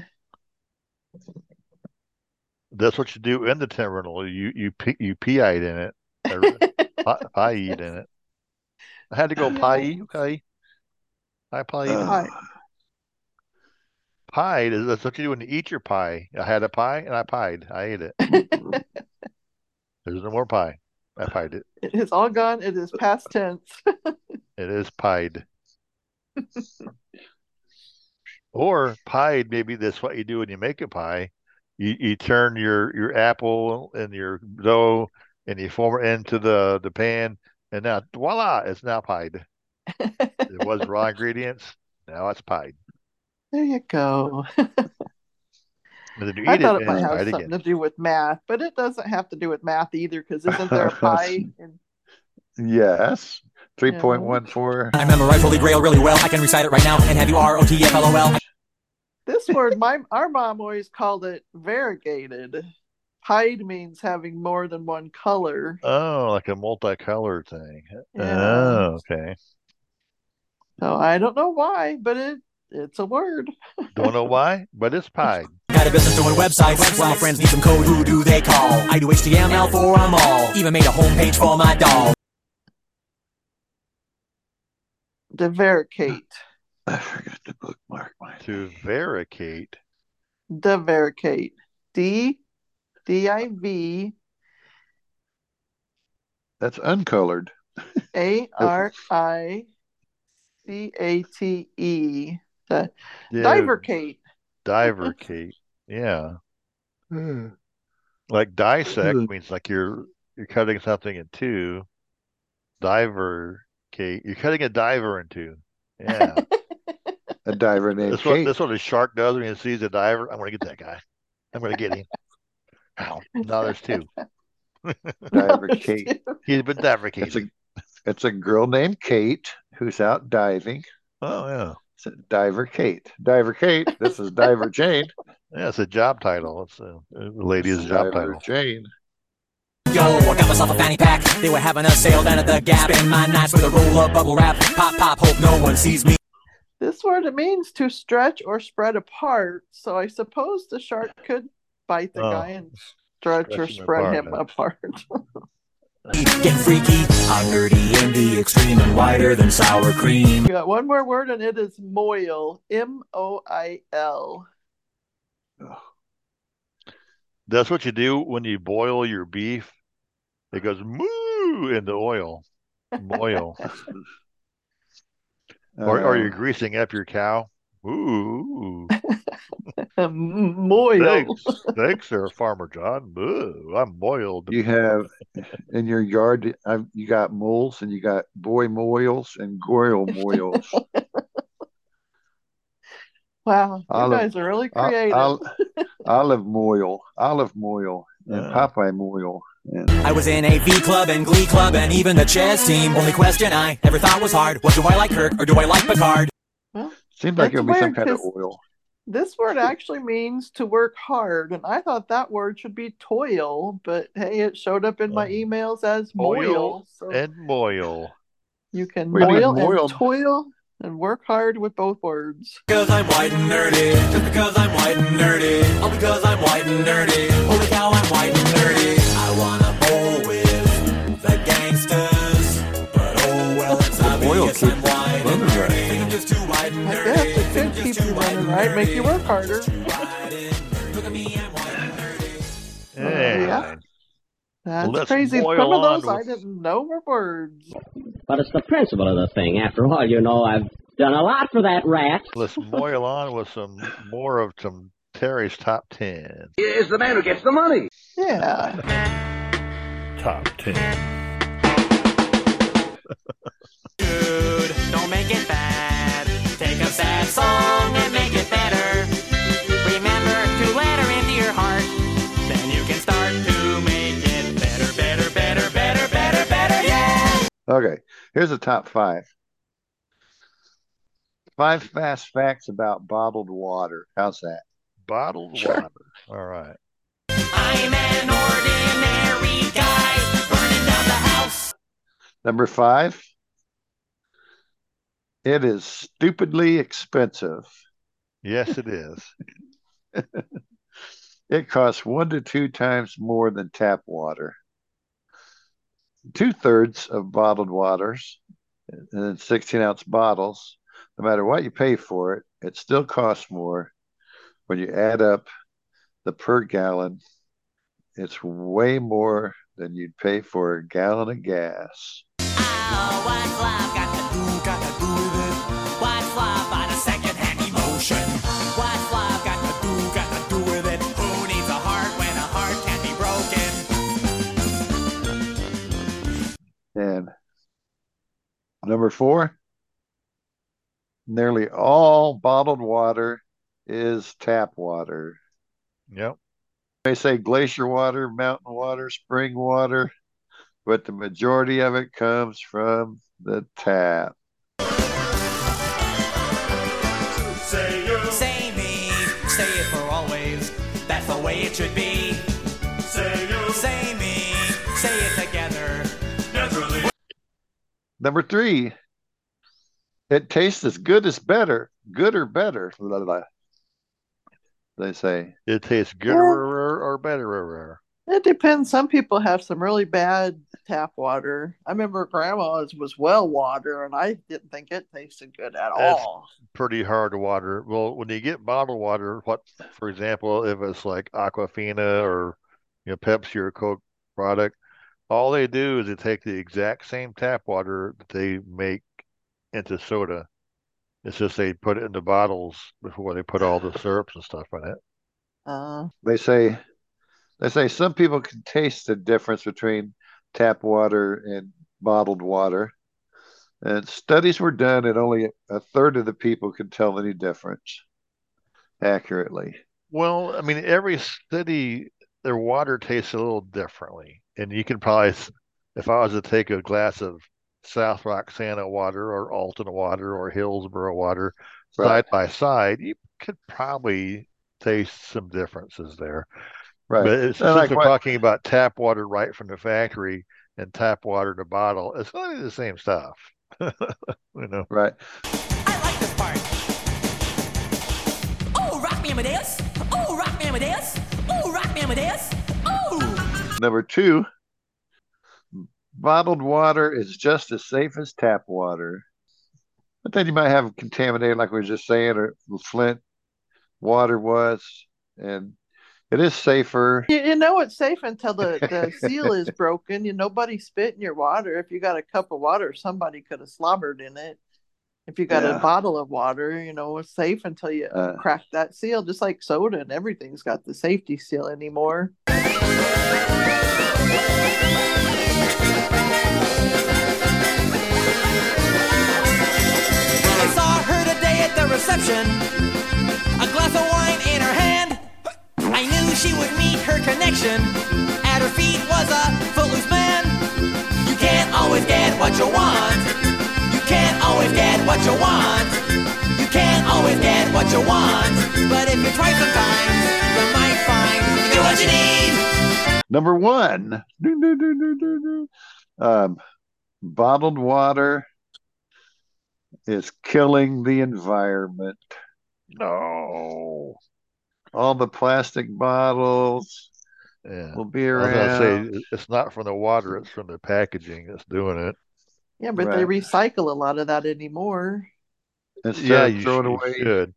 That's what you do in the terminal. You you you pied in it. Or pied in it. I had to go pie. Okay. I eat uh, it. Pie. Pied is that's what you do when you eat your pie. I had a pie and I pied. I ate it. There's no more pie. I pied it. It is all gone. It is past tense. It is pied. Or pie, maybe that's what you do when you make a pie. You you turn your your apple and your dough and you form it into the the pan and now voila, it's now pied. It was raw ingredients. Now it's pied. There you go. I thought it it might have something again. to do with math, but it doesn't have to do with math either, because isn't there a pi? In, Yes. 3.14. I memorize Holy Grail really well. I can recite it right now and have you R O T F L O L. this word, my our mom always called it variegated. Pied means having more than one color. Oh, like a multicolored thing. Yeah. Oh, okay. So I don't know why, but it it's a word. Don't know why, but it's pied. Got a business doing websites. While friends need some code, who do they call? I do HTML for them all. Even made a homepage for my dog. Divaricate. I forgot to bookmark mine. To varicate. Divaricate. D D I V That's uncolored. A R I C A T E. The Yeah, Divercate. Divercate. Yeah. Like dissect hmm. means like you're you're cutting something in two. Divercate. You're cutting a diver in two. Yeah. A diver named That's what Kate. that's what a shark does when he sees a diver. I'm gonna get that guy. I'm gonna get him. Ow. Now there's two. Diver Kate. He's been It's a it's a girl named Kate who's out diving. Oh yeah. It's a Diver Kate. Diver Kate. This is Diver Jane. Yeah, it's a job title. It's a, a lady's job Diver title. Jane. Yo, I got myself a fanny pack. They were having a sale down at the Gap. Spend my nights with a roll of bubble wrap. Pop, pop, hope no one sees me. This word it means to stretch or spread apart. So I suppose the shark could bite the Oh. guy and stretch or spread him apart. Getting freaky. I'm nerdy in the extreme and whiter than sour cream. We got one more word and it is moil. M O I L. That's what you do when you boil your beef. It goes moo in the oil. Moil. or or you're Uh, greasing up your cow. Ooh. Moil. Thanks. Thanks there, Farmer John. Moo. I'm moiled. you have in your yard. I've, you got moles and you got boy moils and goyle moils. Wow, you Olive- guys are really Ol- creative. ol- olive moil, olive moil, and Yeah. Popeye moil. And I was in AV club and glee club and even the chess team. Only question I ever thought was hard was do I like Kirk or do I like Picard? well, seems like it would be some kind of oil. this word actually means to work hard, and I thought that word should be toil, but hey, it showed up in my Oh. emails as Moil moil. So and moil. you can What do you moil moil? and toil and work hard with both words. Because I'm white and nerdy. Just because I'm white and nerdy. All because I'm white and nerdy. Oh, Holy cow, I'm white and nerdy. I wanna bowl with the gangsters. But oh well, it's oil obvious I'm white and running right. nerdy. Think I'm just too white and I guess it Think could keep you white running and right, make you work harder. Too white and nerdy. Look at me, I'm white and nerdy. And yeah. That's let's crazy. Some of those on I with- didn't know were words. But it's the principle of the thing. After all, you know, I've done a lot for that rat. let's boil on with some more of some Terry's top ten. Is the man who gets the money. Yeah. Top ten. Dude, don't make it bad. Take a sad song and make Okay, here's the top five. Five fast facts about bottled water. How's that? Bottled Sure. water. All right. I'm an ordinary guy burning down the house. Number five. It is stupidly expensive. Yes, it is. It costs one to two times more than tap water. Two thirds of bottled waters in 16 ounce bottles no matter what you pay for it, it still costs more when you add up the per gallon. It's way more than you'd pay for a gallon of gas. Oh, number four, nearly all bottled water is tap water. Yep. They say glacier water, mountain water, spring water, but the majority of it comes from the tap. Say you. Say me. Say it for always. That's the way it should be. Say you. Say me. Say it together. Naturally. Number three, it tastes as good as better, good or better. blah, blah, blah. They say It tastes good or, or better. It depends. Some people have some really bad tap water. I remember grandma's was well water, and I didn't think it tasted good at It's all. pretty hard water. Well, when you get bottled water, what, for example, if it's like Aquafina or you know Pepsi or Coke product, all they do is they take the exact same tap water that they make into soda. It's just they put it into bottles before they put all the syrups and stuff in it. Uh, they say they say some people can taste the difference between tap water and bottled water. And studies were done, and only a third of the people could tell any difference accurately. Well, I mean, every city, their water tastes a little differently. And you can probably, if I was to take a glass of South Roxana water or Alton water or Hillsborough water Right. side by side, you could probably taste some differences there. Right. But it's, And since like we're what- talking about tap water right from the factory and tap water in a bottle, it's going to be the same stuff. You know, Right. Oh, rock me Amadeus. Oh, rock me Amadeus. Oh, rock me Amadeus. Number two, bottled water is just as safe as tap water. But then you might have contaminated, like we were just saying, or Flint water was, and it is safer. you, you know it's safe until the, the seal is broken. You nobody spit in your water. If you got a cup of water, somebody could have slobbered in it. If you got Yeah. a bottle of water, you know it's safe until you Uh. crack that seal. Just like soda and everything's got the safety seal anymore. I saw her today at the reception, a glass of wine in her hand. I knew she would meet her connection. At her feet was a footloose man. You can't always get what you want. You can't always get what you want. You can't always get what you want. But if you try sometimes, you might find you get what you need. Number one, doo, doo, doo. Um, bottled water is killing the environment. no. All the plastic bottles Yeah. will be I was around. say it's not from the water, it's from the packaging that's doing it. Yeah, but they recycle a lot of that anymore. Instead Yeah, of you throwing should. away You should.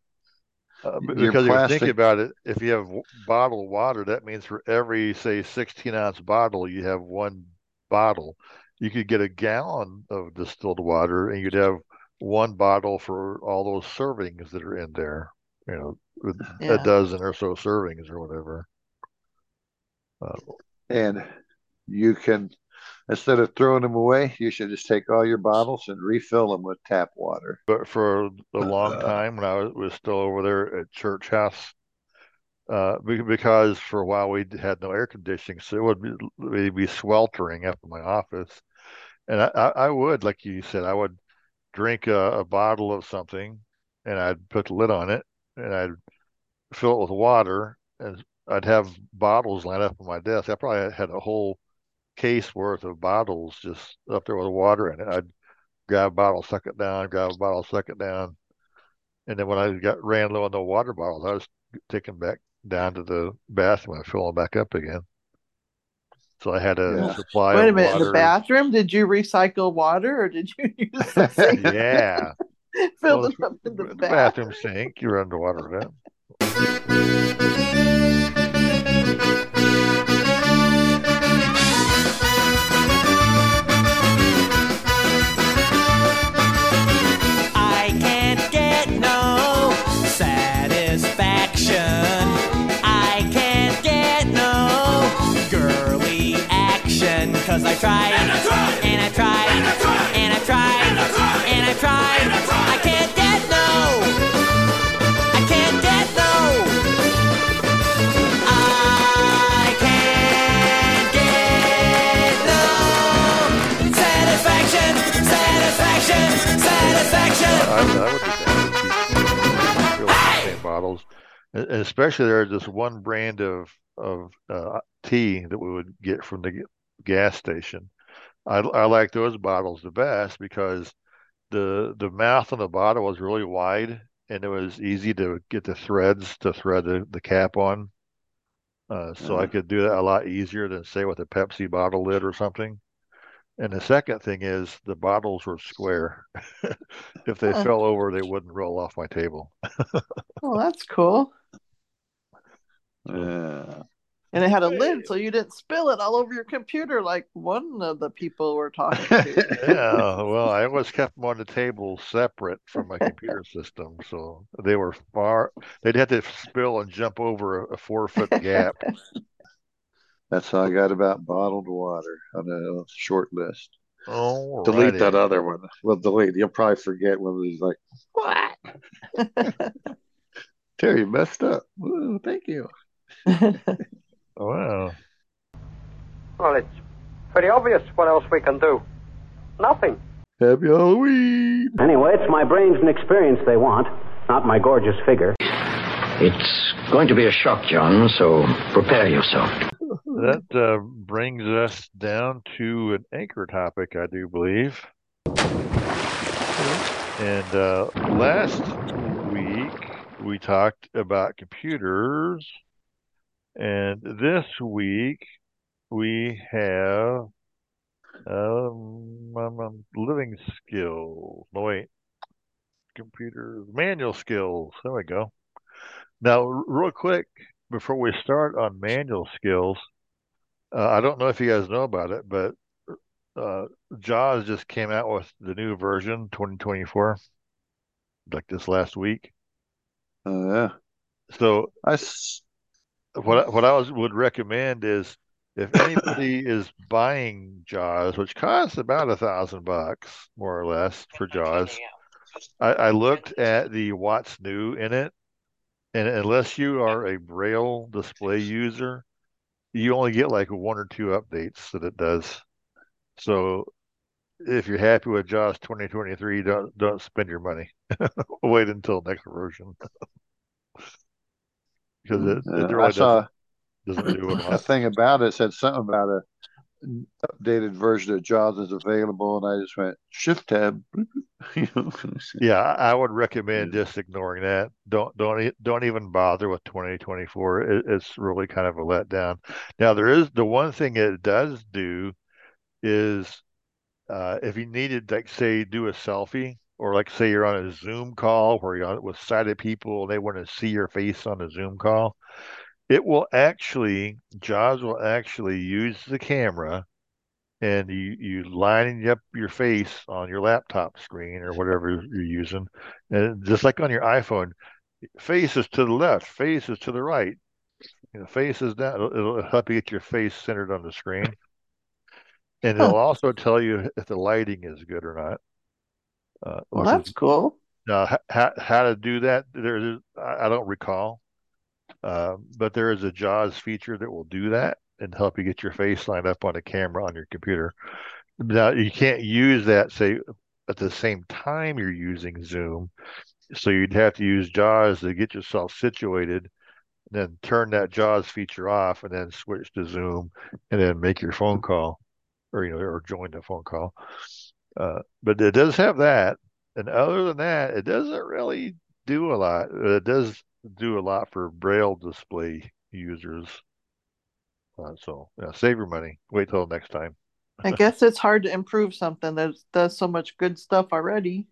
Uh, b- because if you think plastic. about it, if you have w- bottled water, that means for every, say, 16 ounce bottle, you have one bottle. You could get a gallon of distilled water and you'd have one bottle for all those servings that are in there, you know, Yeah. a dozen or so servings or whatever. Uh, And you can, instead of throwing them away, you should just take all your bottles and refill them with tap water. but for a long Uh, time when I was, still over there at Church House, uh, because for a while we had no air conditioning, so it would be, be sweltering up in my office, and I, I, I would, like you said, I would drink a, a bottle of something, and I'd put the lid on it, and I'd fill it with water, and I'd have bottles lined up on my desk. I probably had a whole case worth of bottles just up there with water in it. I'd grab a bottle, suck it down, grab a bottle, suck it down. And then when I got ran low on the water bottles, I was taking back down to the bathroom and filling back up again. So I had a Yeah. supply Wait a minute, in the bathroom, did you recycle water or did you use the sink? Yeah. Filled Well, it up in the the bath. bathroom sink, You're underwater vent. Cause I tried, and I tried, and I tried, and I tried, and I tried, and I tried, I can't get no. I can't get no. I can't get no satisfaction, satisfaction, satisfaction. I, I would do that. Keep really same bottles, And- and especially there's this one brand of of uh, tea that we would get from the g- gas station. I I like those bottles the best because the the mouth on the bottle was really wide and it was easy to get the threads to thread the, the cap on. Uh, so I could do that a lot easier than say with a Pepsi bottle lid or something. And the second thing is the bottles were square. If they Huh. fell over, they wouldn't roll off my table. Oh, that's cool. Yeah. And it had a lid so you didn't spill it all over your computer like one of the people we're talking to. Yeah, well, I always kept them on the table separate from my computer system, so they were far. They'd have to spill and jump over a, a four foot gap. That's how I got about bottled water on a short list. Oh, Delete that other one. Well, delete. You'll probably forget when he's like, "What?" Terry messed up. Woo, thank you. Wow. Well, it's pretty obvious what else we can do. Nothing. Happy Halloween. Anyway, it's my brains and experience they want, not my gorgeous figure. It's going to be a shock, John, so prepare yourself. That uh, brings us down to an anchor topic, I do believe. And uh, last week we talked about computers, and this week we have um, um, um, living skills. No, wait, computers, manual skills. There we go. Now, real quick, before we start on manual skills, uh, I don't know if you guys know about it, but uh, Jaws just came out with the new version, 2024, like this last week. Oh yeah. So I s- what I- what I was, would recommend is if anybody is buying Jaws, which costs about a thousand bucks more or less for Jaws, I, I looked at the what's new in it, and unless you are a Braille display user, you only get like one or two updates that it does. So if you're happy with Jaws 2023, don't don't spend your money. Wait until next version because it, it I saw doesn't doesn't do a a thing about it said something about a updated version of Jaws is available, and I just went shift tab. Yeah, I would recommend just ignoring that. Don't don't don't even bother with 2024. It, it's really kind of a letdown. Now there is the one thing it does do is uh, if you needed like say do a selfie or like say you're on a Zoom call where you're with sighted people and they want to see your face on a Zoom call, it will actually Jaws will actually use the camera and you you lining up your face on your laptop screen or whatever you're using, and just like on your iPhone, face is to the left, face is to the right, you know, face is down. It'll, it'll help you get your face centered on the screen, and it'll oh. also tell you if the lighting is good or not. Uh, Well, that's cool. now, how how to do that? There's I I don't recall, uh, but there is a JAWS feature that will do that and help you get your face lined up on a camera on your computer. Now, you can't use that say at the same time you're using Zoom, so you'd have to use JAWS to get yourself situated, then turn that JAWS feature off, and then switch to Zoom, and then make your phone call, or you know, or join the phone call. Uh, but it does have that. And other than that, it doesn't really do a lot. It does do a lot for Braille display users. Uh, so yeah, save your money. Wait till next time. I guess it's hard to improve something that does so much good stuff already.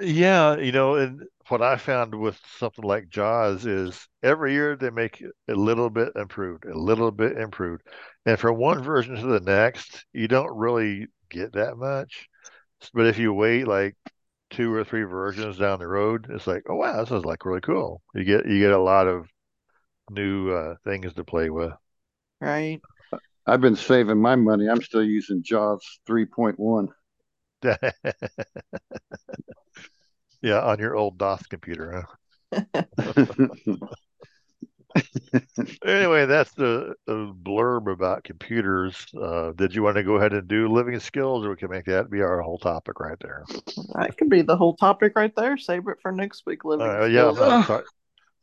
Yeah, you know, and what I found with something like Jaws is every year they make it a little bit improved, a little bit improved. And from one version to the next, you don't really get that much. But if you wait like two or three versions down the road, it's like, oh wow, this is like really cool. You get you get a lot of new uh, things to play with. Right. I've been saving my money. I'm still using Jaws 3.1. Yeah, on your old DOS computer, huh? Anyway, that's the, the blurb about computers. Uh, did you want to go ahead and do living skills, or we can make that be our whole topic right there? That could be the whole topic right there. Save it for next week. Living Uh, yeah, I'm, skills. Sorry.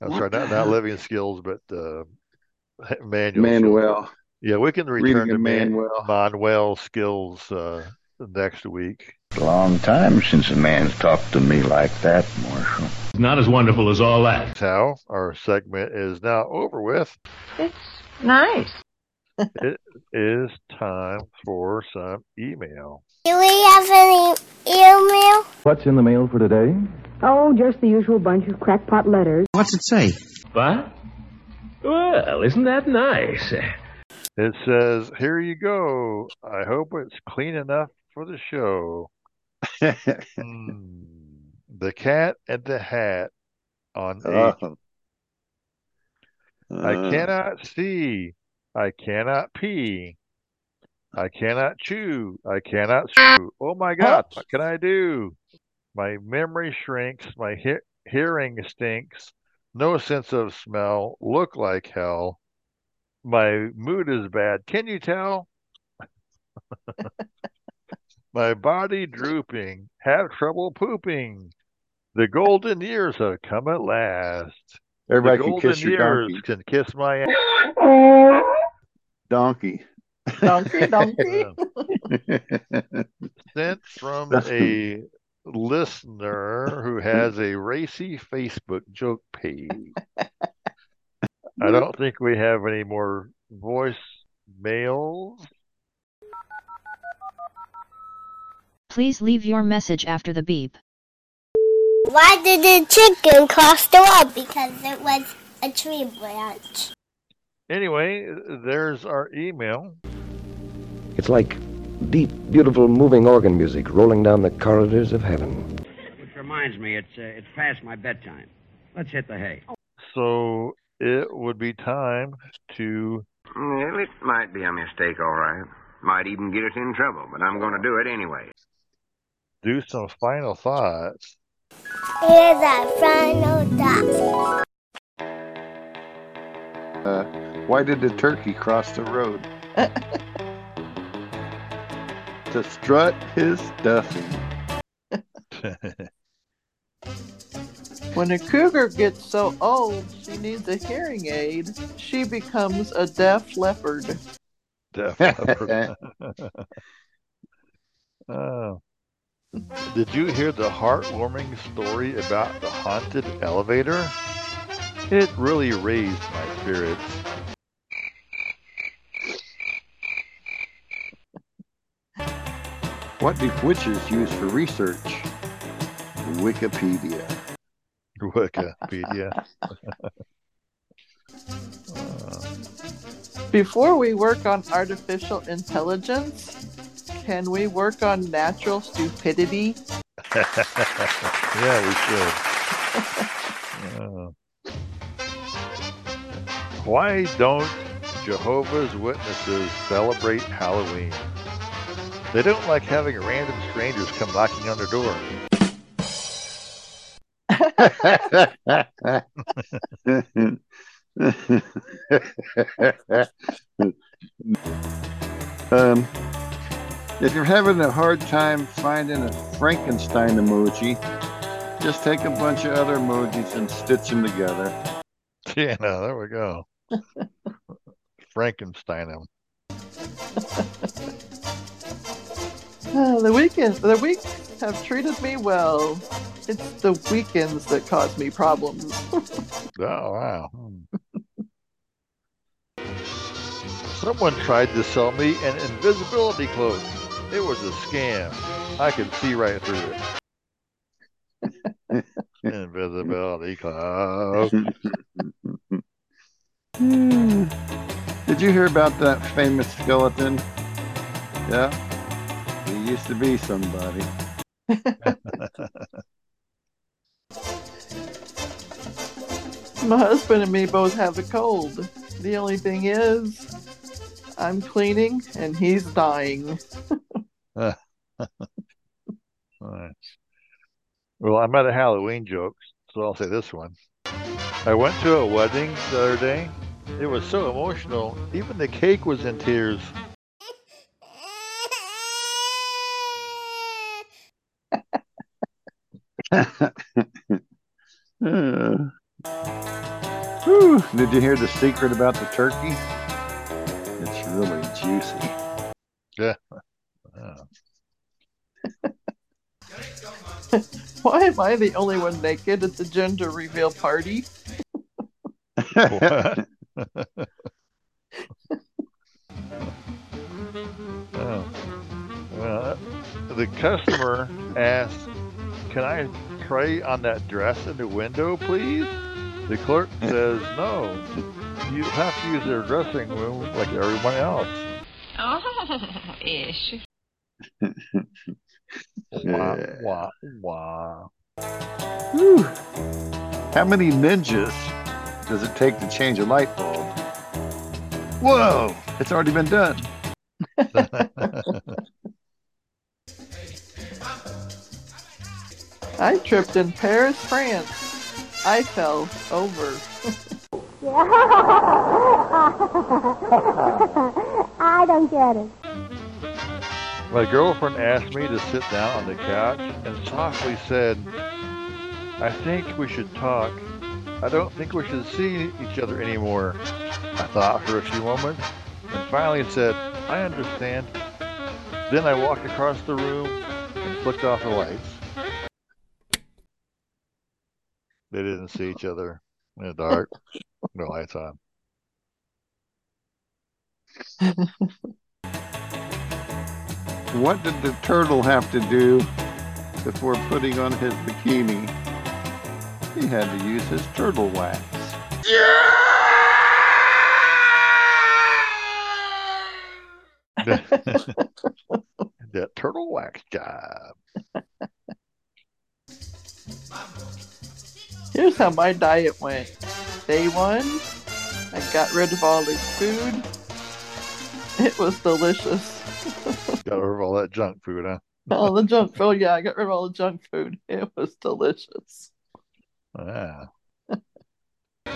I'm sorry, not, not living skills, but uh, manual. Manuel. skills. Yeah, we can return a to Manuel. Manuel skills uh, next week. Long time since a man's talked to me like that, Marshal. Not as wonderful as all that. How our segment is now over with. It's nice. It is time for some email. Do we have any email? What's in the mail for today? Oh, just the usual bunch of crackpot letters. What's it say? What? Well, isn't that nice? It says, "Here you go. I hope it's clean enough for the show." Hmm. The Cat and the Hat on Oh. H. I Uh, cannot see. I cannot pee. I cannot chew. I cannot chew. Oh my God, what can I do? My memory shrinks. My he- hearing stinks. No sense of smell. Look like hell. My mood is bad. Can you tell? My body drooping. Have trouble pooping. The golden years have come at last. Everybody the can golden kiss your years donkey. can kiss my ass. Donkey. Donkey, donkey. Sent from That's a listener who has a racy Facebook joke page. I don't think we have any more voice mails. Please leave your message after the beep. Why did the chicken cross the road? Because it was a tree branch. Anyway, there's our email. It's like deep, beautiful, moving organ music rolling down the corridors of heaven. Which reminds me, it's uh, it's past my bedtime. Let's hit the hay. So it would be time to Well, it might be a mistake, all right. Might even get us in trouble, but I'm going to do it anyway. do some final thoughts. Here's our final thought. Uh, why did the turkey cross the road? to strut his stuffing. When a cougar gets so old she needs a hearing aid, she becomes a deaf leopard. Deaf leopard. Oh. Did you hear the heartwarming story about the haunted elevator? It really raised my spirits. What do witches use for research? Wikipedia. Wikipedia. Before we work on artificial intelligence, can we work on natural stupidity? yeah, we should. Uh, why don't Jehovah's Witnesses celebrate Halloween? They don't like having random strangers come knocking on their door. um, if you're having a hard time finding a Frankenstein emoji, just take a bunch of other emojis and stitch them together. Yeah, no, there we go. Frankenstein 'em. Ah, the weekend, the weeks have treated me well. It's the weekends that cause me problems. Oh, wow. Hmm. Someone tried to sell me an invisibility cloak. It was a scam. I can see right through it. Invisibility cloak. Hmm. Did you hear about that famous skeleton? Yeah. He used to be somebody. My husband and me both have a cold. The only thing is, I'm cleaning and he's dying. Alright. Well, I'm out of Halloween jokes, so I'll say this one. I went to a wedding the other day. It was so emotional, even the cake was in tears. Uh, whew. Did you hear the secret about the turkey? It's really juicy. Yeah. Why am I the only one naked at the gender reveal party? Oh. Well, the customer asked, Can I pray on that dress in the window, please? The clerk says, No. You have to use their dressing room like everyone else. Oh, ish. Wah, wah, wah. Whew. How many ninjas does it take to change a light bulb? Whoa! It's already been done. I tripped in Paris, France. I fell over. I don't get it. My girlfriend asked me to sit down on the couch and softly said, I think we should talk. I don't think we should see each other anymore. I thought for a few moments and finally said, I understand. Then I walked across the room and flicked off the lights. They didn't see each other in the dark. No lights on. What did the turtle have to do before putting on his bikini? He had to use his turtle wax. Yeah! that turtle wax job. Here's how my diet went. Day one, I got rid of all the food. It was delicious. Got rid of all that junk food, huh? all the junk food. Yeah, I got rid of all the junk food. It was delicious. Yeah.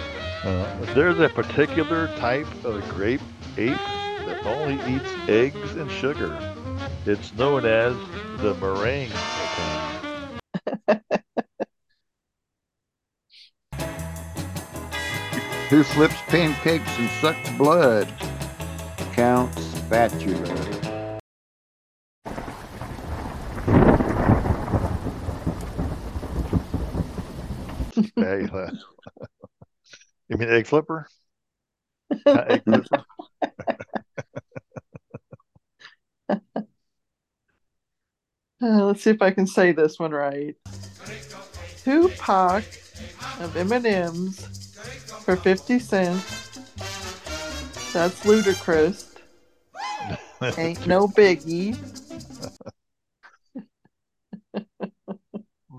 Uh, there's a particular type of grape ape that only eats eggs and sugar. It's known as the meringue Who flips pancakes and sucks blood? Count spatula. Spatula. you mean egg flipper? Not egg flipper? Uh, let's see if I can say this one right. Two pack of M&Ms for 50 cents. That's ludicrous. Ain't no biggie.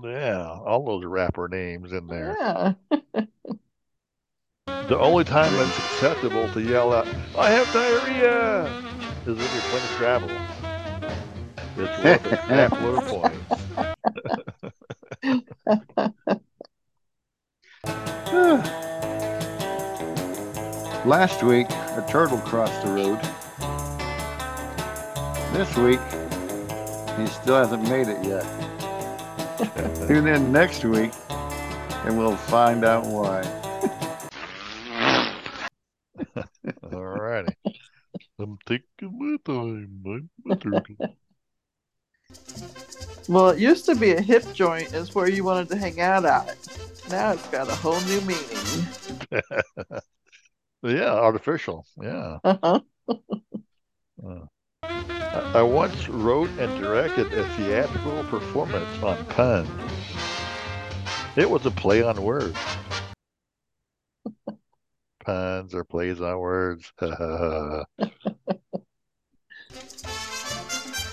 Yeah, all those rapper names in there. Yeah. The only time it's acceptable to yell out, I have diarrhea, is when you're playing Scrabble. It's worth a half load of points. Last week, a turtle crossed the road. This week, he still hasn't made it yet. Tune in next week, and we'll find out why. Alrighty. I'm taking my time. I'm a turtle. Well, it used to be a hip joint is where you wanted to hang out at. Now it's got a whole new meaning. yeah, artificial. Yeah. Uh-huh. Uh, I, once wrote and directed a theatrical performance on puns. It was a play on words. Puns or plays on words.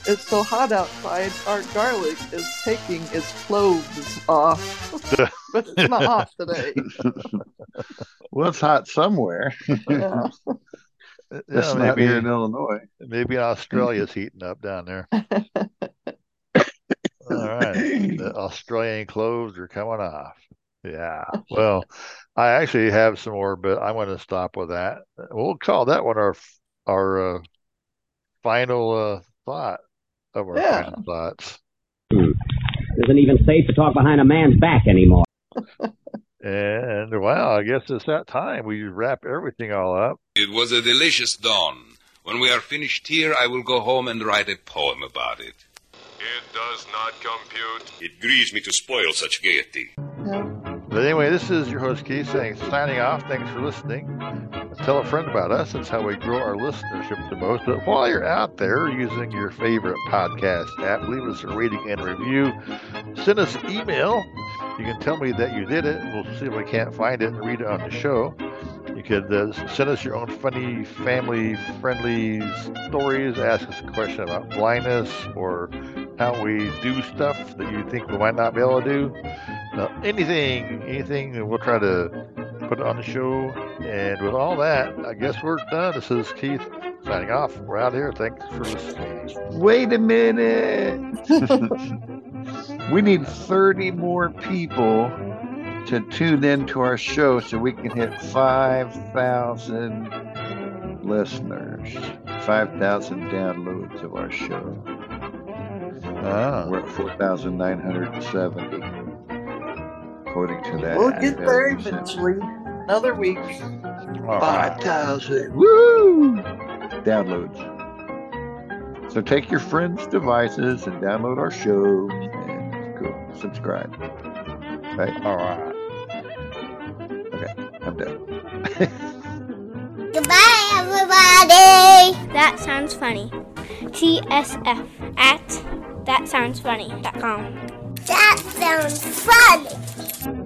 It's so hot outside, our garlic is taking its clothes off. but it's not off today. well, it's hot somewhere. Yeah. That's Yeah, not maybe- here in Illinois. Maybe Australia's heating up down there. All right. The Australian clothes are coming off. Yeah. Well, I actually have some more, but I'm going to stop with that. We'll call that one our our uh, final uh, thought of our Yeah. final thoughts. Hmm. Isn't even safe to talk behind a man's back anymore. And wow, I guess it's that time. We wrap everything all up. It was a delicious dawn. When we are finished here, I will go home and write a poem about it. It does not compute. It grieves me to spoil such gaiety. But anyway, this is your host Keith saying signing off. Thanks for listening. Tell a friend about us. It's how we grow our listenership the most. But while you're out there using your favorite podcast app, leave us a rating and review. Send us an email. You can tell me that you did it. We'll see if we can't find it and read it on the show. You could uh, send us your own funny, family friendly stories. Ask us a question about blindness or how we do stuff that you think we might not be able to do. Uh, anything, anything, and we'll try to put it on the show. And with all that, I guess we're done. This is Keith signing off. We're out here. Thanks for listening. Wait a minute. we need 30 more people to tune in to our show so we can hit 5,000 listeners, 5,000 downloads of our show. Ah. We're at 4,970, according to that. We'll get there evaluation. eventually. Another week. Five thousand. Woo! Downloads. So take your friends' devices and download our show and go subscribe. Right? All right. Okay, I'm done. Goodbye, everybody. That sounds funny. TSF at thatsoundsfunny.com. That sounds funny.